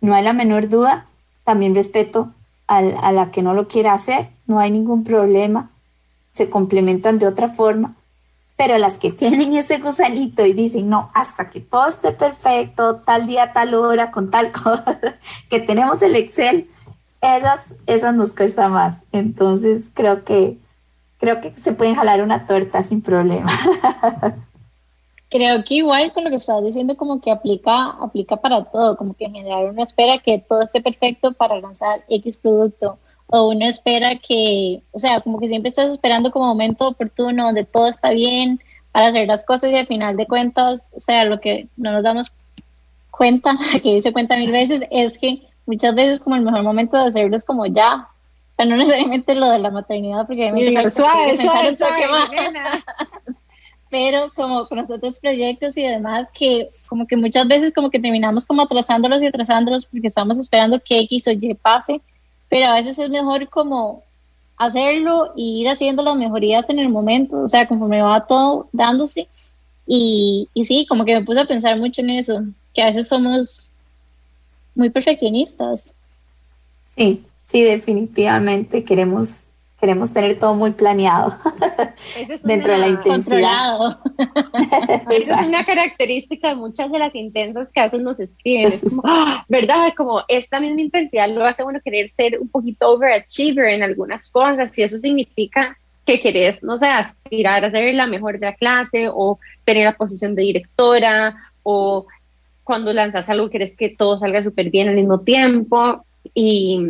no hay la menor duda. También respeto a la que no lo quiera hacer, no hay ningún problema, se complementan de otra forma, pero las que tienen ese gusanito y dicen, no, hasta que todo esté perfecto, tal día, tal hora, con tal cosa, que tenemos el Excel, esas, esas nos cuesta más. Entonces creo que, creo que se pueden jalar una torta sin problema. Creo que igual con lo que estás diciendo como que aplica, aplica para todo, como que en general uno espera que todo esté perfecto para lanzar X producto o uno espera que, o sea, como que siempre estás esperando como momento oportuno donde todo está bien para hacer las cosas y al final de cuentas, o sea, lo que no nos damos cuenta, que dice cuenta mil veces, es que muchas veces como el mejor momento de hacerlo es como ya, o sea, no necesariamente lo de la maternidad, porque me suave, suave, suave, pero como con los otros proyectos y demás, que como que muchas veces como que terminamos como atrasándolos y atrasándolos porque estamos esperando que X o Y pase, pero a veces es mejor como hacerlo y ir haciendo las mejorías en el momento, o sea, conforme va todo dándose. Y, y sí, como que me puse a pensar mucho en eso, que a veces somos muy perfeccionistas. Sí, sí, definitivamente queremos queremos tener todo muy planeado dentro de la intensidad. Esa es una característica de muchas de las intensas que a veces nos escriben. Es como, ¡ah! ¿verdad? Como esta misma intensidad lo hace uno querer ser un poquito overachiever en algunas cosas y eso significa que querés, no sé, aspirar a ser la mejor de la clase o tener la posición de directora o cuando lanzas algo querés que todo salga súper bien al mismo tiempo y,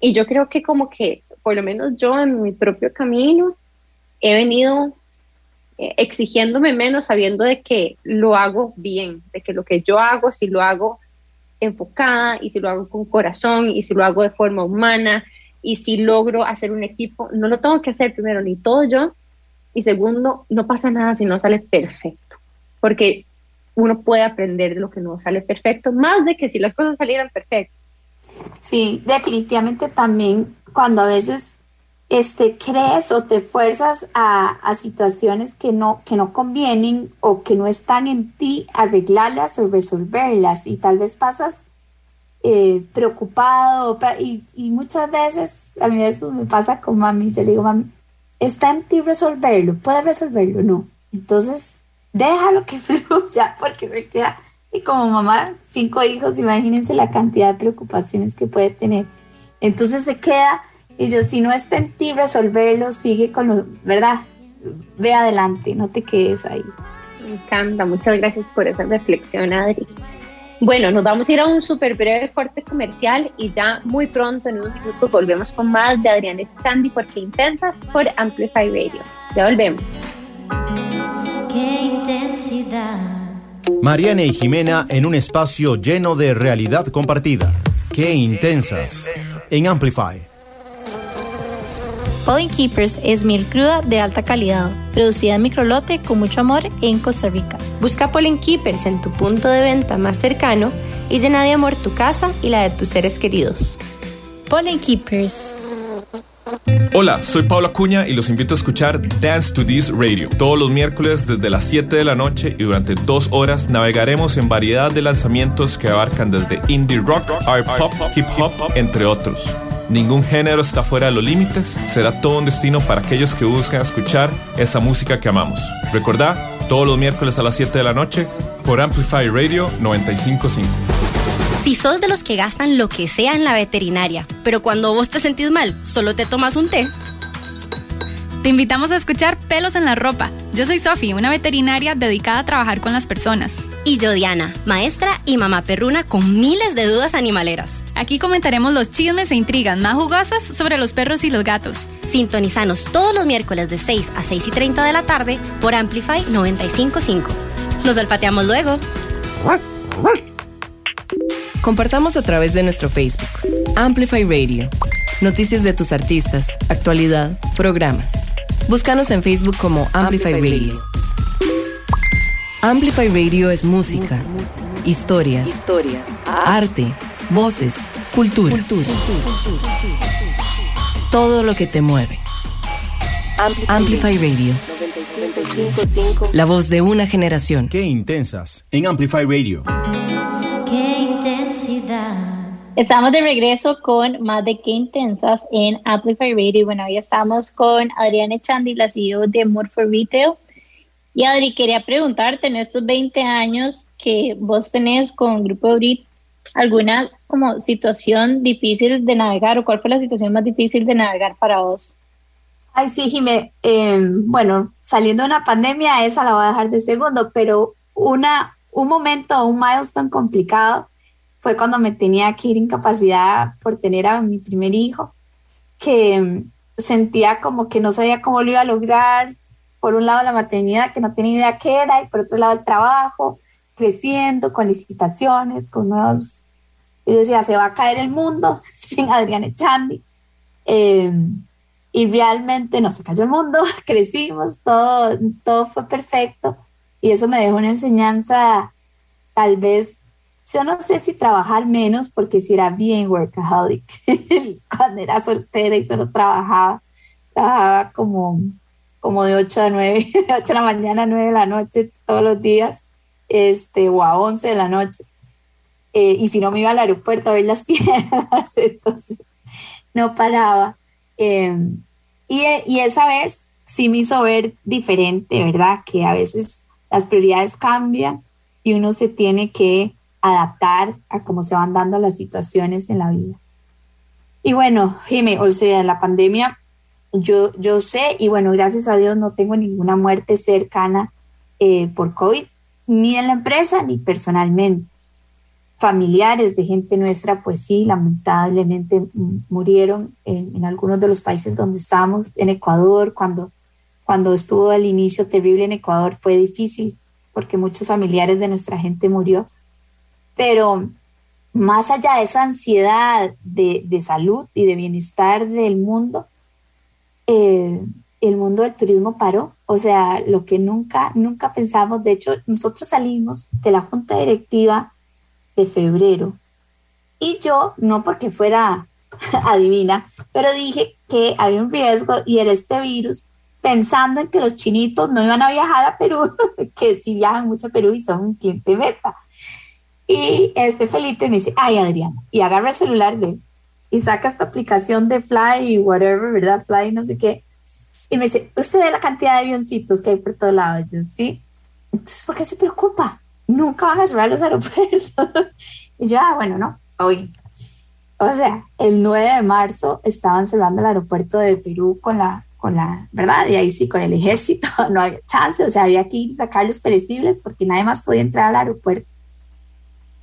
y yo creo que como que por lo menos yo en mi propio camino, he venido eh, exigiéndome menos sabiendo de que lo hago bien, de que lo que yo hago, si lo hago enfocada y si lo hago con corazón y si lo hago de forma humana y si logro hacer un equipo, no lo tengo que hacer primero ni todo yo y segundo, no pasa nada si no sale perfecto, porque uno puede aprender de lo que no sale perfecto, más de que si las cosas salieran perfectas. Sí, definitivamente también cuando a veces este, crees o te fuerzas a, situaciones que no, que no convienen o que no están en ti, arreglarlas o resolverlas y tal vez pasas eh, preocupado y, y, muchas veces, a mí eso me pasa con mami, yo le digo, mami, está en ti resolverlo, puedes resolverlo, no. Entonces, déjalo que fluya porque se queda, y como mamá, cinco hijos, imagínense la cantidad de preocupaciones que puede tener entonces se queda y yo, si no está en ti resolverlo, sigue con lo, ¿verdad? Ve adelante, no te quedes ahí. Me encanta, muchas gracias por esa reflexión, Adri. Bueno, nos vamos a ir a un súper breve corte comercial y ya muy pronto, en unos minutos, volvemos con más de Adriana Chandy porque intentas por Amplify Radio. Ya volvemos. Qué intensidad. Mariana y Jimena en un espacio lleno de realidad compartida. Qué intensas en Amplify. Pollen Keepers es miel cruda de alta calidad, producida en microlote con mucho amor en Costa Rica. Busca Pollen Keepers en tu punto de venta más cercano y llena de amor tu casa y la de tus seres queridos. Pollen Keepers. Hola, soy Pablo Acuña y los invito a escuchar Dance to This Radio. Todos los miércoles desde las 7 de la noche y durante dos horas navegaremos en variedad de lanzamientos que abarcan desde indie rock, art pop, hip hop, entre otros. Ningún género está fuera de los límites, será todo un destino para aquellos que buscan escuchar esa música que amamos. Recordá, todos los miércoles a las 7 de la noche por Amplify Radio 955. Si sos de los que gastan lo que sea en la veterinaria, pero cuando vos te sentís mal, solo te tomas un té. Te invitamos a escuchar Pelos en la Ropa. Yo soy Sofi, una veterinaria dedicada a trabajar con las personas. Y yo, Diana, maestra y mamá perruna con miles de dudas animaleras. Aquí comentaremos los chismes e intrigas más jugosas sobre los perros y los gatos. Sintonizanos todos los miércoles de 6 a 6 y 30 de la tarde por Amplify 955. Nos alfateamos luego. Compartamos a través de nuestro Facebook. Amplify Radio. Noticias de tus artistas, actualidad, programas. Búscanos en Facebook como Amplify, Radio. Amplify Radio es música, historias, arte, voces, cultura. Todo lo que te mueve. Amplify Radio. La voz de una generación. Qué intensas en Amplify Radio. Estamos de regreso con más de Qué Intensas en Amplify Radio. Bueno, hoy estamos con Adriana Echandi, la CEO de More for Retail. Y Adri, quería preguntarte, en estos 20 años que vos tenés con Grupo Brit, ¿alguna como situación difícil de navegar o cuál fue la situación más difícil de navegar para vos? Ay, sí, Jimé. Em, bueno, saliendo de una pandemia, esa la voy a dejar de segundo, pero una, un momento, un milestone complicado fue cuando me tenía que ir incapacidad por tener a mi primer hijo, que em, sentía como que no sabía cómo lo iba a lograr, por un lado la maternidad, que no tenía idea qué era, y por otro lado el trabajo, creciendo, con licitaciones, con nuevos... Yo decía, se va a caer el mundo sin Adriana Echandi. Em, y realmente no se cayó el mundo, crecimos, todo, todo fue perfecto. Y eso me dejó una enseñanza, tal vez, yo no sé si trabajar menos, porque si era bien workaholic, cuando era soltera y solo trabajaba, trabajaba como como de 8 a 9, de 8 de la mañana a 9 de la noche todos los días, este, o a 11 de la noche. Eh, y si no me iba al aeropuerto a ver las tiendas, entonces no paraba. Em, y, y esa vez sí me hizo ver diferente, ¿verdad? Que a veces las prioridades cambian y uno se tiene que adaptar a cómo se van dando las situaciones en la vida. Y bueno, Jimé, o sea, la pandemia yo, yo sé, y bueno, gracias a Dios no tengo ninguna muerte cercana eh, por COVID, ni en la empresa ni personalmente. Familiares de gente nuestra, pues sí, lamentablemente murieron en, en algunos de los países donde estábamos, en Ecuador, cuando, cuando estuvo el inicio terrible en Ecuador, fue difícil porque muchos familiares de nuestra gente murió. Pero más allá de esa ansiedad de, de salud y de bienestar del mundo, eh, el mundo del turismo paró. O sea, lo que nunca, nunca pensamos, de hecho, nosotros salimos de la junta directiva de febrero y yo, no porque fuera adivina, pero dije que había un riesgo y era este virus, pensando en que los chinitos no iban a viajar a Perú, que si viajan mucho a Perú y son un cliente meta. Y este Felipe me dice, ay Adriana, y agarra el celular de y saca esta aplicación de Fly y whatever, ¿verdad? Fly, no sé qué. Y me dice, usted ve la cantidad de avioncitos que hay por todos lados. Yo, sí. Entonces, ¿por qué se preocupa? Nunca van a cerrar los aeropuertos. y yo, ah, bueno, no, hoy. O sea, el 9 de marzo estaban cerrando el aeropuerto de Perú con la, con la, ¿verdad? Y ahí sí, con el ejército, no había chance, o sea, había que sacar los perecibles porque nadie más podía entrar al aeropuerto.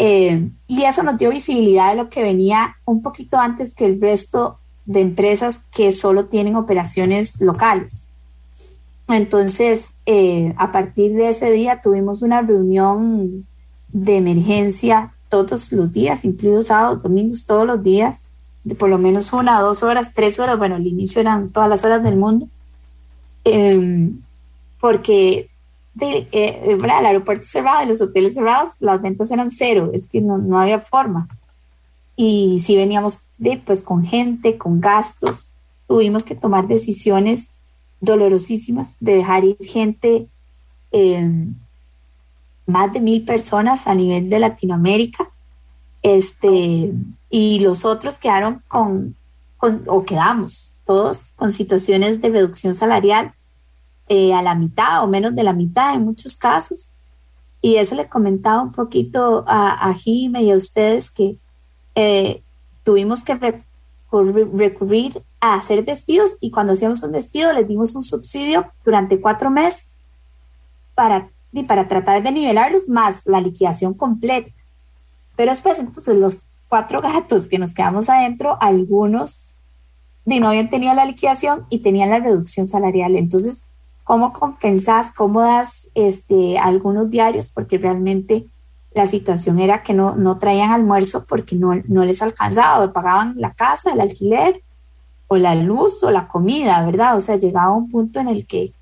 Eh, y eso nos dio visibilidad de lo que venía un poquito antes que el resto de empresas que solo tienen operaciones locales. Entonces, eh, a partir de ese día tuvimos una reunión de emergencia todos los días, incluidos sábados, domingos, todos los días, de por lo menos una, dos horas, tres horas, bueno, al inicio eran todas las horas del mundo, eh, porque de, eh, el aeropuerto cerrado y los hoteles cerrados, las ventas eran cero, es que no, no había forma. Y si veníamos de, pues, con gente, con gastos, tuvimos que tomar decisiones dolorosísimas de dejar ir gente, em, más de mil personas a nivel de Latinoamérica, este, y los otros quedaron con, con o quedamos todos con situaciones de reducción salarial eh, a la mitad o menos de la mitad en muchos casos. Y eso le comentaba un poquito a, a y a ustedes que eh, tuvimos que recurrir, a hacer despidos y cuando hacíamos un despido les dimos un subsidio durante cuatro meses para, y para tratar de nivelarlos más la liquidación completa. Pero después entonces los cuatro gatos que nos quedamos adentro, algunos no habían tenido la liquidación y tenían la reducción salarial. Entonces cómo compensás, cómo das este, algunos diarios, porque realmente la situación era que no, no traían almuerzo porque no, no les alcanzaba, pagaban la casa, el alquiler, o la luz, o la comida, ¿verdad? O sea, llegaba un punto en el que,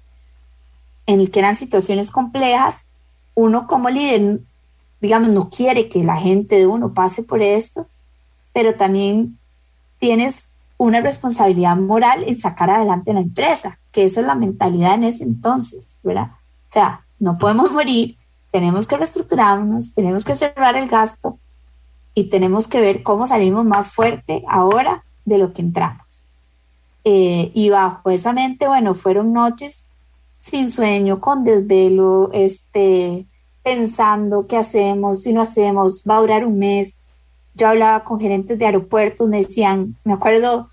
en el que eran situaciones complejas uno como líder, digamos, no quiere que la gente de uno pase por esto, pero también tienes una responsabilidad moral en sacar adelante la empresa, que esa es la mentalidad en ese entonces, ¿verdad? O sea, no podemos morir, tenemos que reestructurarnos, tenemos que cerrar el gasto y tenemos que ver cómo salimos más fuerte ahora de lo que entramos. Eh, y bajo esa mente, bueno, fueron noches sin sueño, con desvelo, este, pensando qué hacemos, si no hacemos, va a durar un mes. Yo hablaba con gerentes de aeropuertos, me decían, me acuerdo,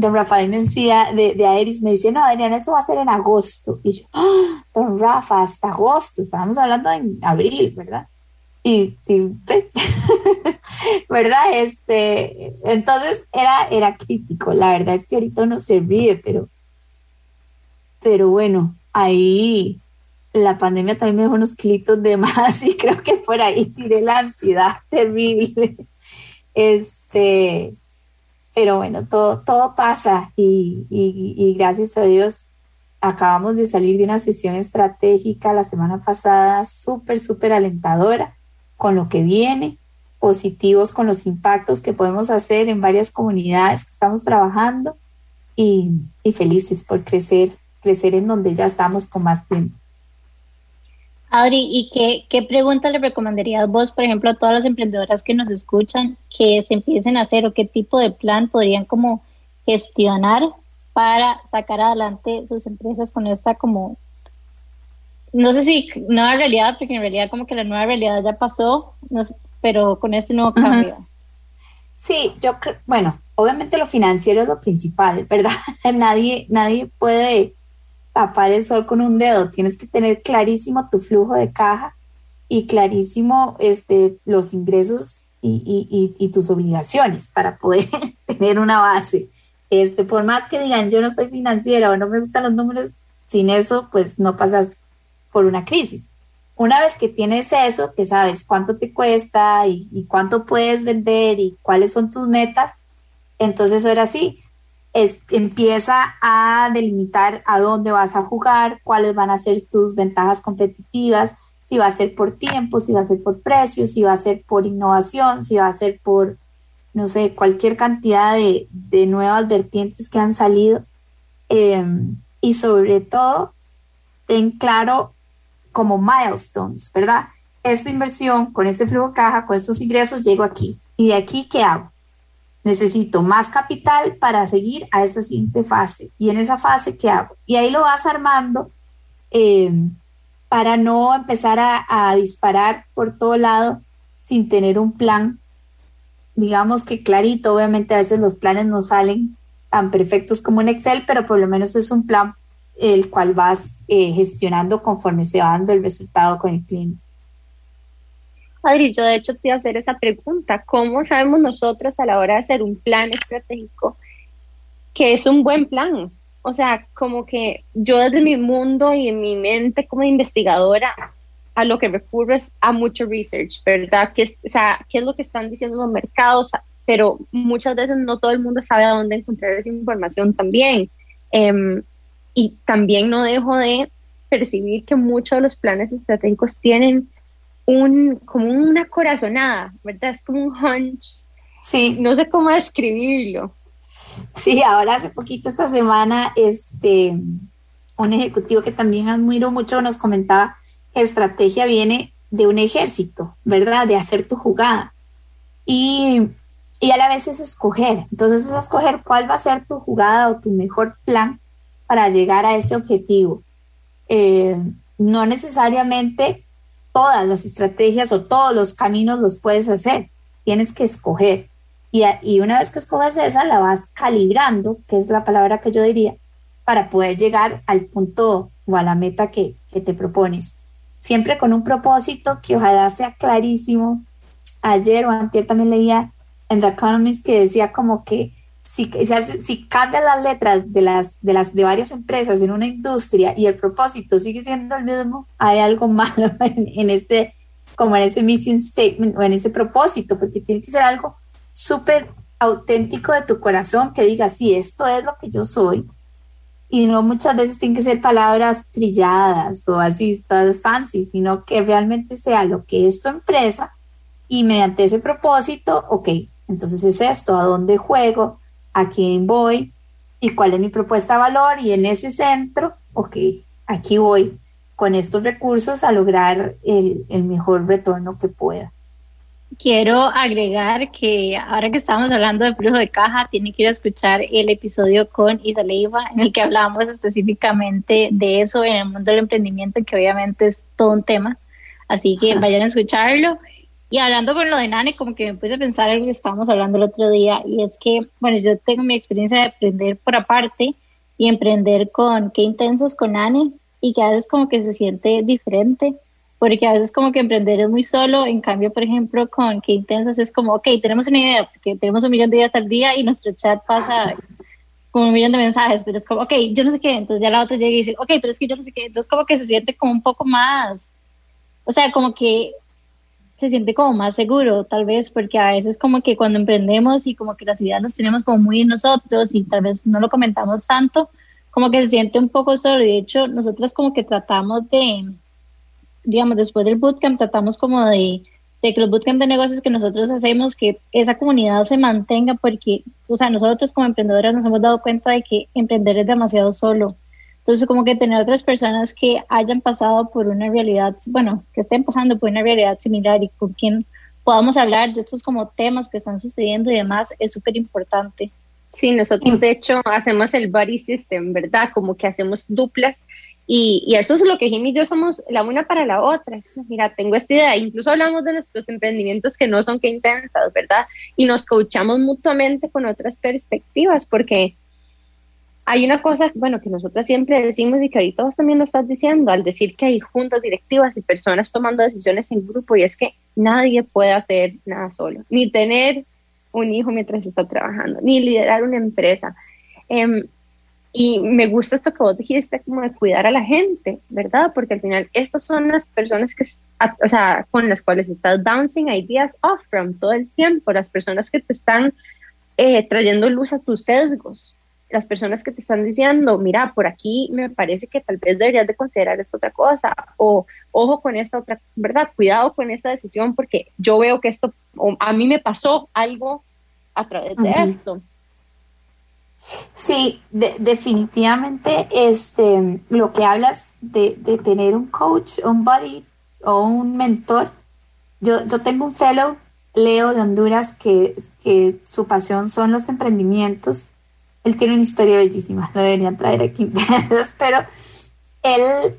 don Rafael me decía de, de Aeris, me dice, no, Adriana, eso va a ser en agosto. Y yo, ¡Ah! don Rafa, hasta agosto, estábamos hablando en abril, ¿verdad? Y, y ¿verdad? Este, entonces era, era crítico. La verdad es que ahorita uno se ríe, pero, pero bueno, ahí la pandemia también me dejó unos clitos de más y creo que por ahí tiré la ansiedad terrible. Este, pero bueno, todo, todo pasa y, y, gracias a Dios acabamos de salir de una sesión estratégica la semana pasada súper, súper alentadora con lo que viene, positivos con los impactos que podemos hacer en varias comunidades que estamos trabajando y, y felices por crecer, crecer en donde ya estamos con más tiempo. Adri, ¿y qué, qué pregunta le recomendarías vos, por ejemplo, a todas las emprendedoras que nos escuchan que se empiecen a hacer o qué tipo de plan podrían como gestionar para sacar adelante sus empresas con esta como, no sé si nueva realidad, porque en realidad como que la nueva realidad ya pasó, pero con este nuevo cambio. Sí, yo creo, bueno, obviamente lo financiero es lo principal, ¿verdad? nadie, nadie puede tapar el sol con un dedo, tienes que tener clarísimo tu flujo de caja y clarísimo este, los ingresos y, tus obligaciones para poder tener una base. Este, por más que digan yo no soy financiera o no me gustan los números, sin eso pues no pasas por una crisis. Una vez que tienes eso, que sabes cuánto te cuesta y, y cuánto puedes vender y cuáles son tus metas, entonces ahora sí, es, empieza a delimitar a dónde vas a jugar, cuáles van a ser tus ventajas competitivas, si va a ser por tiempo, si va a ser por precio, si va a ser por innovación, si va a ser por, no sé, cualquier cantidad de, nuevas vertientes que han salido. Em, y sobre todo, ten claro como milestones, ¿verdad? Esta inversión con este flujo de caja, con estos ingresos, llego aquí. ¿Y de aquí qué hago? Necesito más capital para seguir a esa siguiente fase. Y en esa fase, ¿qué hago? Y ahí lo vas armando eh, para no empezar a, disparar por todo lado sin tener un plan, digamos que clarito, obviamente a veces los planes no salen tan perfectos como en Excel, pero por lo menos es un plan el cual vas eh, gestionando conforme se va dando el resultado con el cliente. Adri, yo de hecho te iba a hacer esa pregunta. ¿Cómo sabemos nosotros a la hora de hacer un plan estratégico que es un buen plan? O sea, como que yo desde mi mundo y en mi mente como investigadora, a lo que recurro es a mucho research, ¿verdad? Que o sea, ¿qué es lo que están diciendo los mercados? Pero muchas veces no todo el mundo sabe a dónde encontrar esa información también. Em, y también no dejo de percibir que muchos de los planes estratégicos tienen un, como una corazonada, ¿verdad? Es como un hunch. Sí. No sé cómo describirlo. Sí, ahora hace poquito esta semana, este, un ejecutivo que también admiro mucho nos comentaba que estrategia viene de un ejército, ¿verdad? De hacer tu jugada. Y, y a la vez es escoger. Entonces es escoger cuál va a ser tu jugada o tu mejor plan para llegar a ese objetivo. Eh, no necesariamente todas las estrategias o todos los caminos los puedes hacer, tienes que escoger. Y, y, una vez que escoges esa, la vas calibrando, que es la palabra que yo diría, para poder llegar al punto o a la meta que, que te propones. Siempre con un propósito que ojalá sea clarísimo. Ayer o antes también leía en The Economist que decía como que si, si cambias las letras de las, de las de varias empresas en una industria y el propósito sigue siendo el mismo, hay algo malo en, ese, como en ese mission statement o en ese propósito, porque tiene que ser algo súper auténtico de tu corazón que diga, sí, esto es lo que yo soy y no muchas veces tienen que ser palabras trilladas o así, todas fancy, sino que realmente sea lo que es tu empresa y mediante ese propósito, ok, entonces es esto, a dónde juego, a quién voy y cuál es mi propuesta de valor y en ese centro, ok, aquí voy con estos recursos a lograr el, el mejor retorno que pueda. Quiero agregar que ahora que estamos hablando de flujo de caja, tienen que ir a escuchar el episodio con Isa Leiva, en el que hablamos específicamente de eso en el mundo del emprendimiento, que obviamente es todo un tema. Así que vayan a escucharlo. Y hablando con lo de Nane, como que me puse a pensar algo que estábamos hablando el otro día, y es que, bueno, yo tengo mi experiencia de aprender por aparte y emprender con qué intensos con Nane, y que a veces como que se siente diferente porque a veces como que emprender es muy solo, en cambio, por ejemplo, con qué intensas es como, ok, tenemos una idea, porque tenemos un millón de ideas al día y nuestro chat pasa con un millón de mensajes, pero es como, ok, yo no sé qué, entonces ya la otra llega y dice, ok, pero es que yo no sé qué, entonces como que se siente como un poco más, o sea, como que se siente como más seguro, tal vez, porque a veces como que cuando emprendemos y como que las ideas las tenemos como muy en nosotros y tal vez no lo comentamos tanto, como que se siente un poco solo, de hecho nosotros como que tratamos de digamos, después del bootcamp tratamos como de, de que los bootcamp de negocios que nosotros hacemos, que esa comunidad se mantenga, porque, o sea, nosotros como emprendedoras nos hemos dado cuenta de que emprender es demasiado solo. Entonces, como que tener otras personas que hayan pasado por una realidad, bueno, que estén pasando por una realidad similar y con quien podamos hablar de estos como temas que están sucediendo y demás, es súper importante. Sí, nosotros de hecho hacemos el body system, ¿verdad? Como que hacemos duplas y, eso es lo que Jimmy y yo somos la una para la otra. mira, tengo esta idea. Incluso hablamos de nuestros emprendimientos que no son que intensas, ¿verdad? Y nos coachamos mutuamente con otras perspectivas, porque hay una cosa, bueno, que nosotras siempre decimos y que ahorita vos también lo estás diciendo, al decir que hay juntas directivas y personas tomando decisiones en grupo, y es que nadie puede hacer nada solo, ni tener un hijo mientras está trabajando, ni liderar una empresa. Eh, y me gusta esto que vos dijiste, como de cuidar a la gente, ¿verdad? Porque al final estas son las personas que, o sea, con las cuales estás bouncing ideas off from todo el tiempo, las personas que te están eh, trayendo luz a tus sesgos, las personas que te están diciendo, mira, por aquí me parece que tal vez deberías de considerar esta otra cosa, o ojo con esta otra, ¿verdad? Cuidado con esta decisión porque yo veo que esto, a mí me pasó algo a través de esto. Sí, definitivamente este, lo que hablas de, tener un coach, un buddy o un mentor. Yo, yo tengo un fellow, Leo de Honduras, que, que su pasión son los emprendimientos. Él tiene una historia bellísima, lo deberían traer aquí, pero él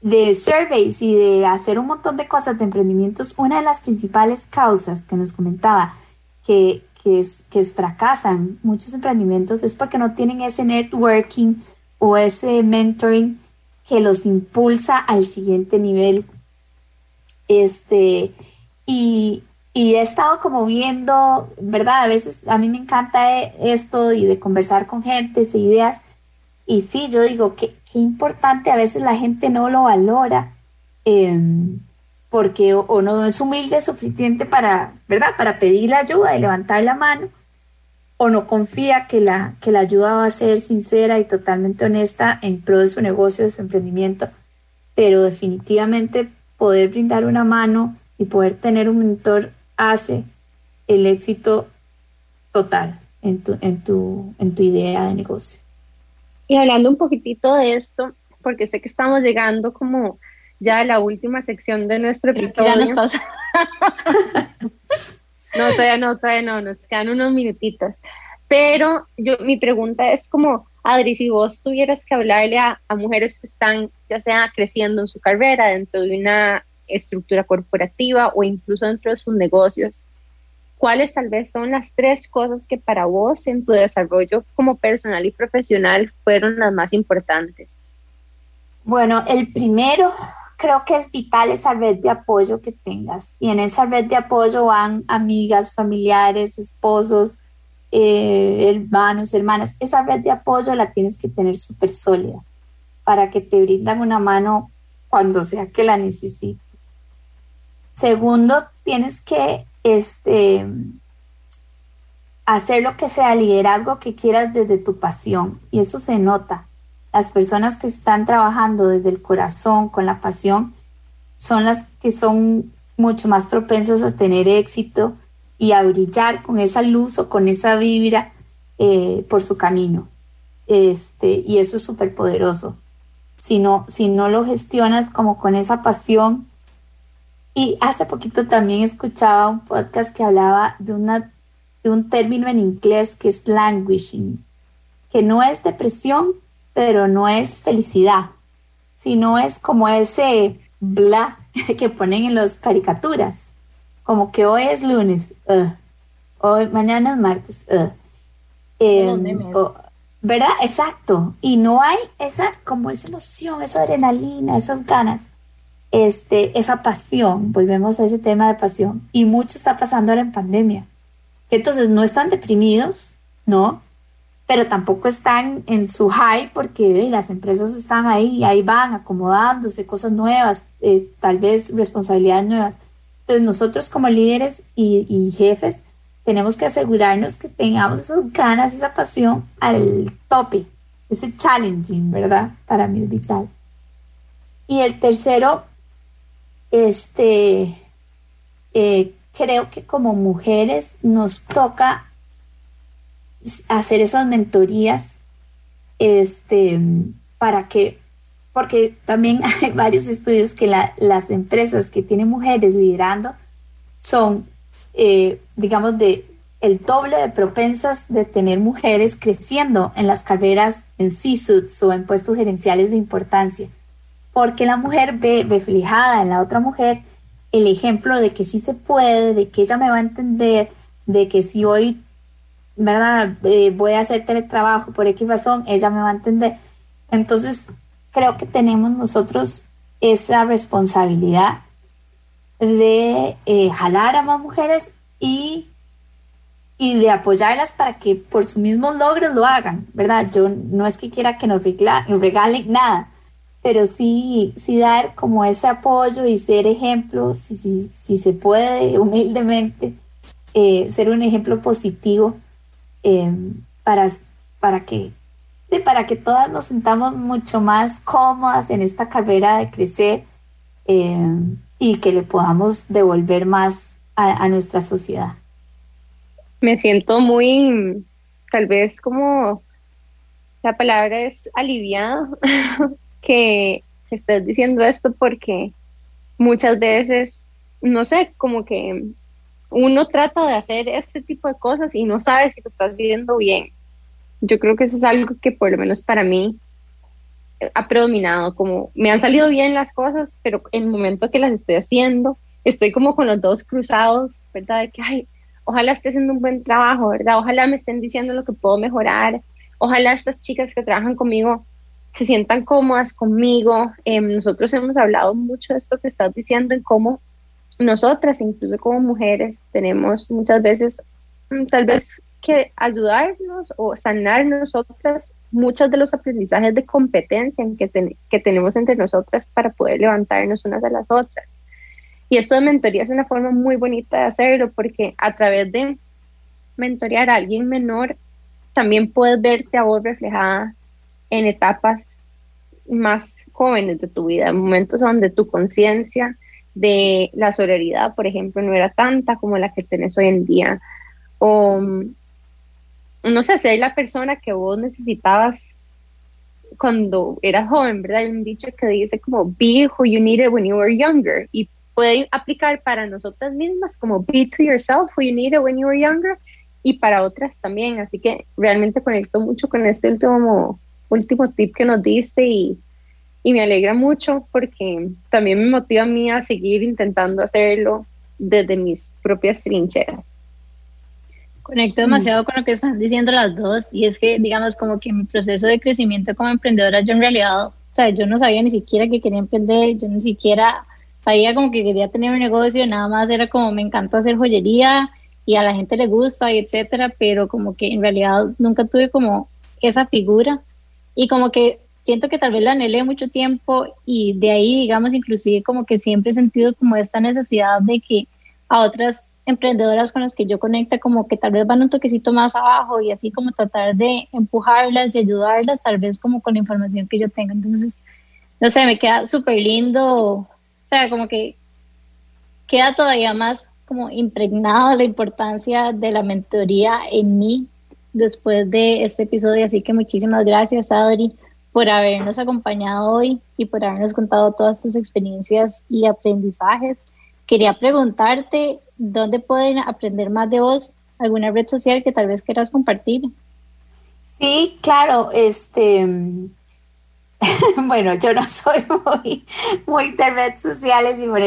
de surveys y de hacer un montón de cosas de emprendimientos, una de las principales causas que nos comentaba que, que, es, que fracasan muchos emprendimientos es porque no tienen ese networking o ese mentoring que los impulsa al siguiente nivel. Este, y, y he estado como viendo, ¿verdad? A veces a mí me encanta esto y de conversar con gente, e ideas. Y sí, yo digo que qué importante, a veces la gente no lo valora. Em, porque o, no es humilde suficiente para, ¿verdad? Para pedir la ayuda y levantar la mano, o no confía que la, que la ayuda va a ser sincera y totalmente honesta en pro de su negocio, de su emprendimiento, pero definitivamente poder brindar una mano y poder tener un mentor hace el éxito total en tu, en tu, en tu idea de negocio. Y hablando un poquitito de esto, porque sé que estamos llegando como ya la última sección de nuestro episodio. Ya nos pasa. no, todavía no, todavía no, nos quedan unos minutitos. Pero yo, mi pregunta es como, Adri, si vos tuvieras que hablarle a, a mujeres que están ya sea creciendo en su carrera dentro de una estructura corporativa o incluso dentro de sus negocios, ¿cuáles tal vez son las tres cosas que para vos en tu desarrollo como personal y profesional fueron las más importantes? Bueno, el primero creo que es vital esa red de apoyo que tengas. Y en esa red de apoyo van amigas, familiares, esposos, eh, hermanos, hermanas. Esa red de apoyo la tienes que tener súper sólida para que te brindan una mano cuando sea que la necesites. Segundo, tienes que este, hacer lo que sea liderazgo que quieras desde tu pasión. Y eso se nota las personas que están trabajando desde el corazón, con la pasión, son las que son mucho más propensas a tener éxito y a brillar con esa luz o con esa vibra eh, por su camino. Este, y eso es súper poderoso. Si no, si no lo gestionas como con esa pasión. Y hace poquito también escuchaba un podcast que hablaba de, una, de un término en inglés que es languishing, que no es depresión, pero no es felicidad, sino es como ese bla que ponen en las caricaturas, como que hoy es lunes, hoy mañana es martes, em, ¿verdad? Exacto. Y no hay esa como esa emoción, esa adrenalina, esas ganas, este, esa pasión. Volvemos a ese tema de pasión. Y mucho está pasando ahora en pandemia. Entonces no están deprimidos, ¿no? pero tampoco están en su high porque las empresas están ahí, ahí van acomodándose, cosas nuevas, eh, tal vez responsabilidades nuevas. Entonces nosotros como líderes y, jefes tenemos que asegurarnos que tengamos esas ganas, esa pasión al tope, ese challenging, ¿verdad? Para mí es vital. Y el tercero, este, eh, creo que como mujeres nos toca hacer esas mentorías este, para que, porque también hay varios estudios que las empresas que tienen mujeres liderando son, eh, digamos, de el doble de propensas de tener mujeres creciendo en las carreras en C-suits o en puestos gerenciales de importancia, porque la mujer ve reflejada en la otra mujer el ejemplo de que sí se puede, de que ella me va a entender, de que si hoy ¿verdad? Eh, voy a hacer teletrabajo por X razón, ella me va a entender. Entonces, creo que tenemos nosotros esa responsabilidad de eh, jalar a más mujeres y, y de apoyarlas para que por sus mismos logros lo hagan, ¿verdad? Yo no es que quiera que nos regalen nada, pero sí, sí dar como ese apoyo y ser ejemplo, si, si, si se puede, humildemente, eh, ser un ejemplo positivo Em, para, para, que, para que todas nos sintamos mucho más cómodas en esta carrera de crecer em, y que le podamos devolver más a, nuestra sociedad. Me siento muy, tal vez como la palabra es aliviado que estés diciendo esto porque muchas veces, no sé, como que uno trata de hacer este tipo de cosas y no sabe si lo está haciendo bien. Yo creo que eso es algo que por lo menos para mí ha predominado, como me han salido bien las cosas, pero el momento que las estoy haciendo, estoy como con los dos cruzados, ¿verdad? De que, ay, ojalá esté haciendo un buen trabajo, ¿verdad? Ojalá me estén diciendo lo que puedo mejorar, ojalá estas chicas que trabajan conmigo se sientan cómodas conmigo. Em, nosotros hemos hablado mucho de esto que estás diciendo, en cómo nosotras, incluso como mujeres, tenemos muchas veces mm, tal vez que ayudarnos o sanar nosotras muchos de los aprendizajes de competencia que, que tenemos entre nosotras para poder levantarnos unas a las otras. Y esto de mentoría es una forma muy bonita de hacerlo porque a través de mentorear a alguien menor, también puedes verte a vos reflejada en etapas más jóvenes de tu vida, momentos donde tu conciencia de la sororidad, por ejemplo, no era tanta como la que tenés hoy en día. O, mm, no sé, ser la persona que vos necesitabas cuando eras joven, ¿verdad? Hay un dicho que dice como, be who you needed when you were younger. Y puede aplicar para nosotras mismas como, be to yourself who you needed when you were younger. Y para otras también. Así que realmente conecto mucho con este último, último tip que nos diste y y me alegra mucho porque también me motiva a mí a seguir intentando hacerlo desde mis propias trincheras. Conecto demasiado con lo que están diciendo las dos y es que, digamos, como que mi proceso de crecimiento como emprendedora, yo en realidad, o sea, yo no sabía ni siquiera que quería emprender, yo ni siquiera sabía como que quería tener un negocio, nada más era como me encanta hacer joyería y a la gente le gusta y etcétera, pero como que en realidad nunca tuve como esa figura y como que siento que tal vez la anhelé mucho tiempo y de ahí, digamos, inclusive como que siempre he sentido como esta necesidad de que a otras emprendedoras con las que yo conecta como que tal vez van un toquecito más abajo y así como tratar de empujarlas y ayudarlas tal vez como con la información que yo tengo. Entonces, no sé, me queda súper lindo, o sea, como que queda todavía más como impregnada la importancia de la mentoría en mí después de este episodio. Así que muchísimas gracias, Adri, por habernos acompañado hoy y por habernos contado todas tus experiencias y aprendizajes. Quería preguntarte dónde pueden aprender más de vos, alguna red social que tal vez quieras compartir. Sí, claro, este bueno, yo no soy muy, muy de redes sociales y por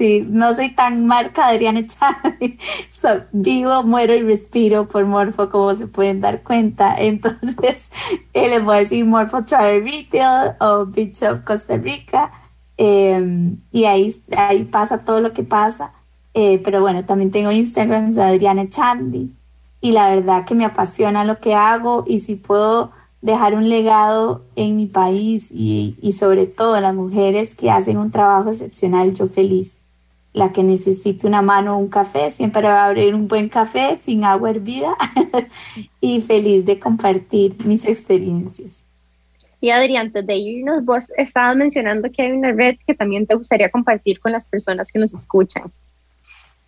y no soy tan marca Adriana Chávez. vivo, muero y respiro por Morfo, como se pueden dar cuenta. Entonces, eh, les voy a decir Morfo Travel Retail o Bishop Costa Rica. Em, y ahí, ahí pasa todo lo que pasa. Eh, pero bueno, también tengo Instagram, Adriana Chandy. Y la verdad que me apasiona lo que hago y si puedo dejar un legado en mi país y, y sobre todo las mujeres que hacen un trabajo excepcional, yo feliz. La que necesite una mano o un café, siempre va a abrir un buen café sin agua hervida y feliz de compartir mis experiencias. Y Adri, antes de irnos, vos estabas mencionando que hay una red que también te gustaría compartir con las personas que nos escuchan.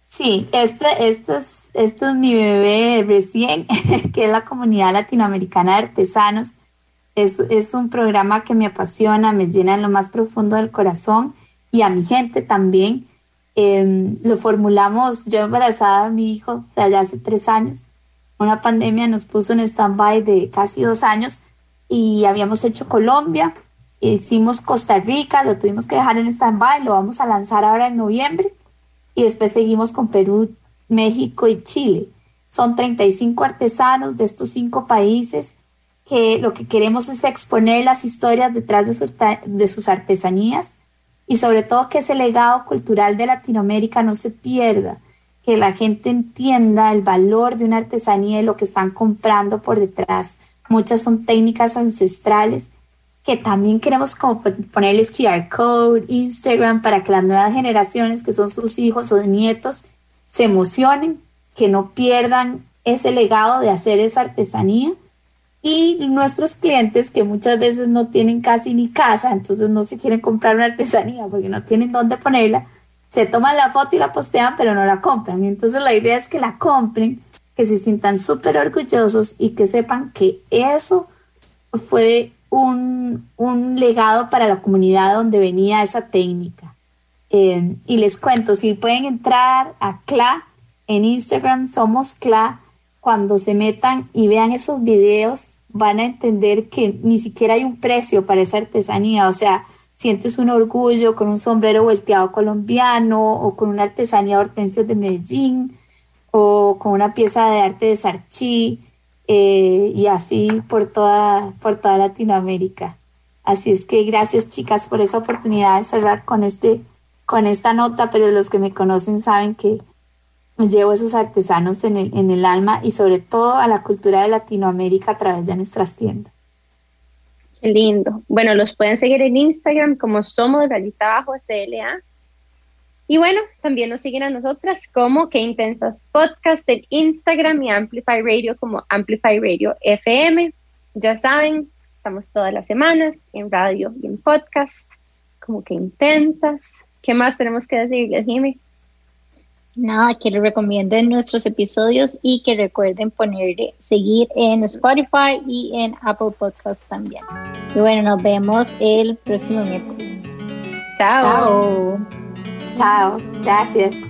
Sí, este, este es esto es mi bebé recién, que es la comunidad latinoamericana de artesanos. Es, es, un programa que me apasiona, me llena en lo más profundo del corazón y a mi gente también. Em, lo formulamos yo embarazada a mi hijo, o sea, ya hace tres años. Una pandemia nos puso en stand-by de casi dos años y habíamos hecho Colombia, hicimos Costa Rica, lo tuvimos que dejar en stand-by, lo vamos a lanzar ahora en noviembre y después seguimos con Perú, México y Chile. Son 35 artesanos de estos cinco países que lo que queremos es exponer las historias detrás de, sus artesanías y sobre todo que ese legado cultural de Latinoamérica no se pierda, que la gente entienda el valor de una artesanía y lo que están comprando por detrás. Muchas son técnicas ancestrales que también queremos como ponerles QR code, Instagram, para que las nuevas generaciones, que son sus hijos o nietos, se emocionen, que no pierdan ese legado de hacer esa artesanía. Y nuestros clientes que muchas veces no tienen casi ni casa, entonces no se quieren comprar una artesanía porque no tienen dónde ponerla, se toman la foto y la postean, pero no la compran. Entonces la idea es que la compren, que se sientan súper orgullosos y que sepan que eso fue un, un legado para la comunidad donde venía esa técnica. Eh, y les cuento, si pueden entrar a CLA en Instagram, somos CLA, cuando se metan y vean esos videos, van a entender que ni siquiera hay un precio para esa artesanía. O sea, sientes un orgullo con un sombrero volteado colombiano o con una artesanía de hortensias de Medellín o con una pieza de arte de Sarchi eh, y así por toda, por toda Latinoamérica. Así es que gracias chicas por esa oportunidad de cerrar con este con esta nota, pero los que me conocen saben que llevo esos artesanos en el, alma y sobre todo a la cultura de Latinoamérica a través de nuestras tiendas. Qué lindo. Bueno, los pueden seguir en Instagram como somos rayita abajo CLA. Y bueno, también nos siguen a nosotras como Que Intensas Podcast en Instagram y Amplify Radio como Amplify Radio FM. Ya saben, estamos todas las semanas en radio y en podcast como Que Intensas. ¿Qué más tenemos que decirles, Jimmy? Nada, que les recomienden nuestros episodios y que recuerden ponerle seguir en Spotify y en Apple Podcast también. Y bueno, nos vemos el próximo miércoles. Chao. Chao. Chao. Gracias.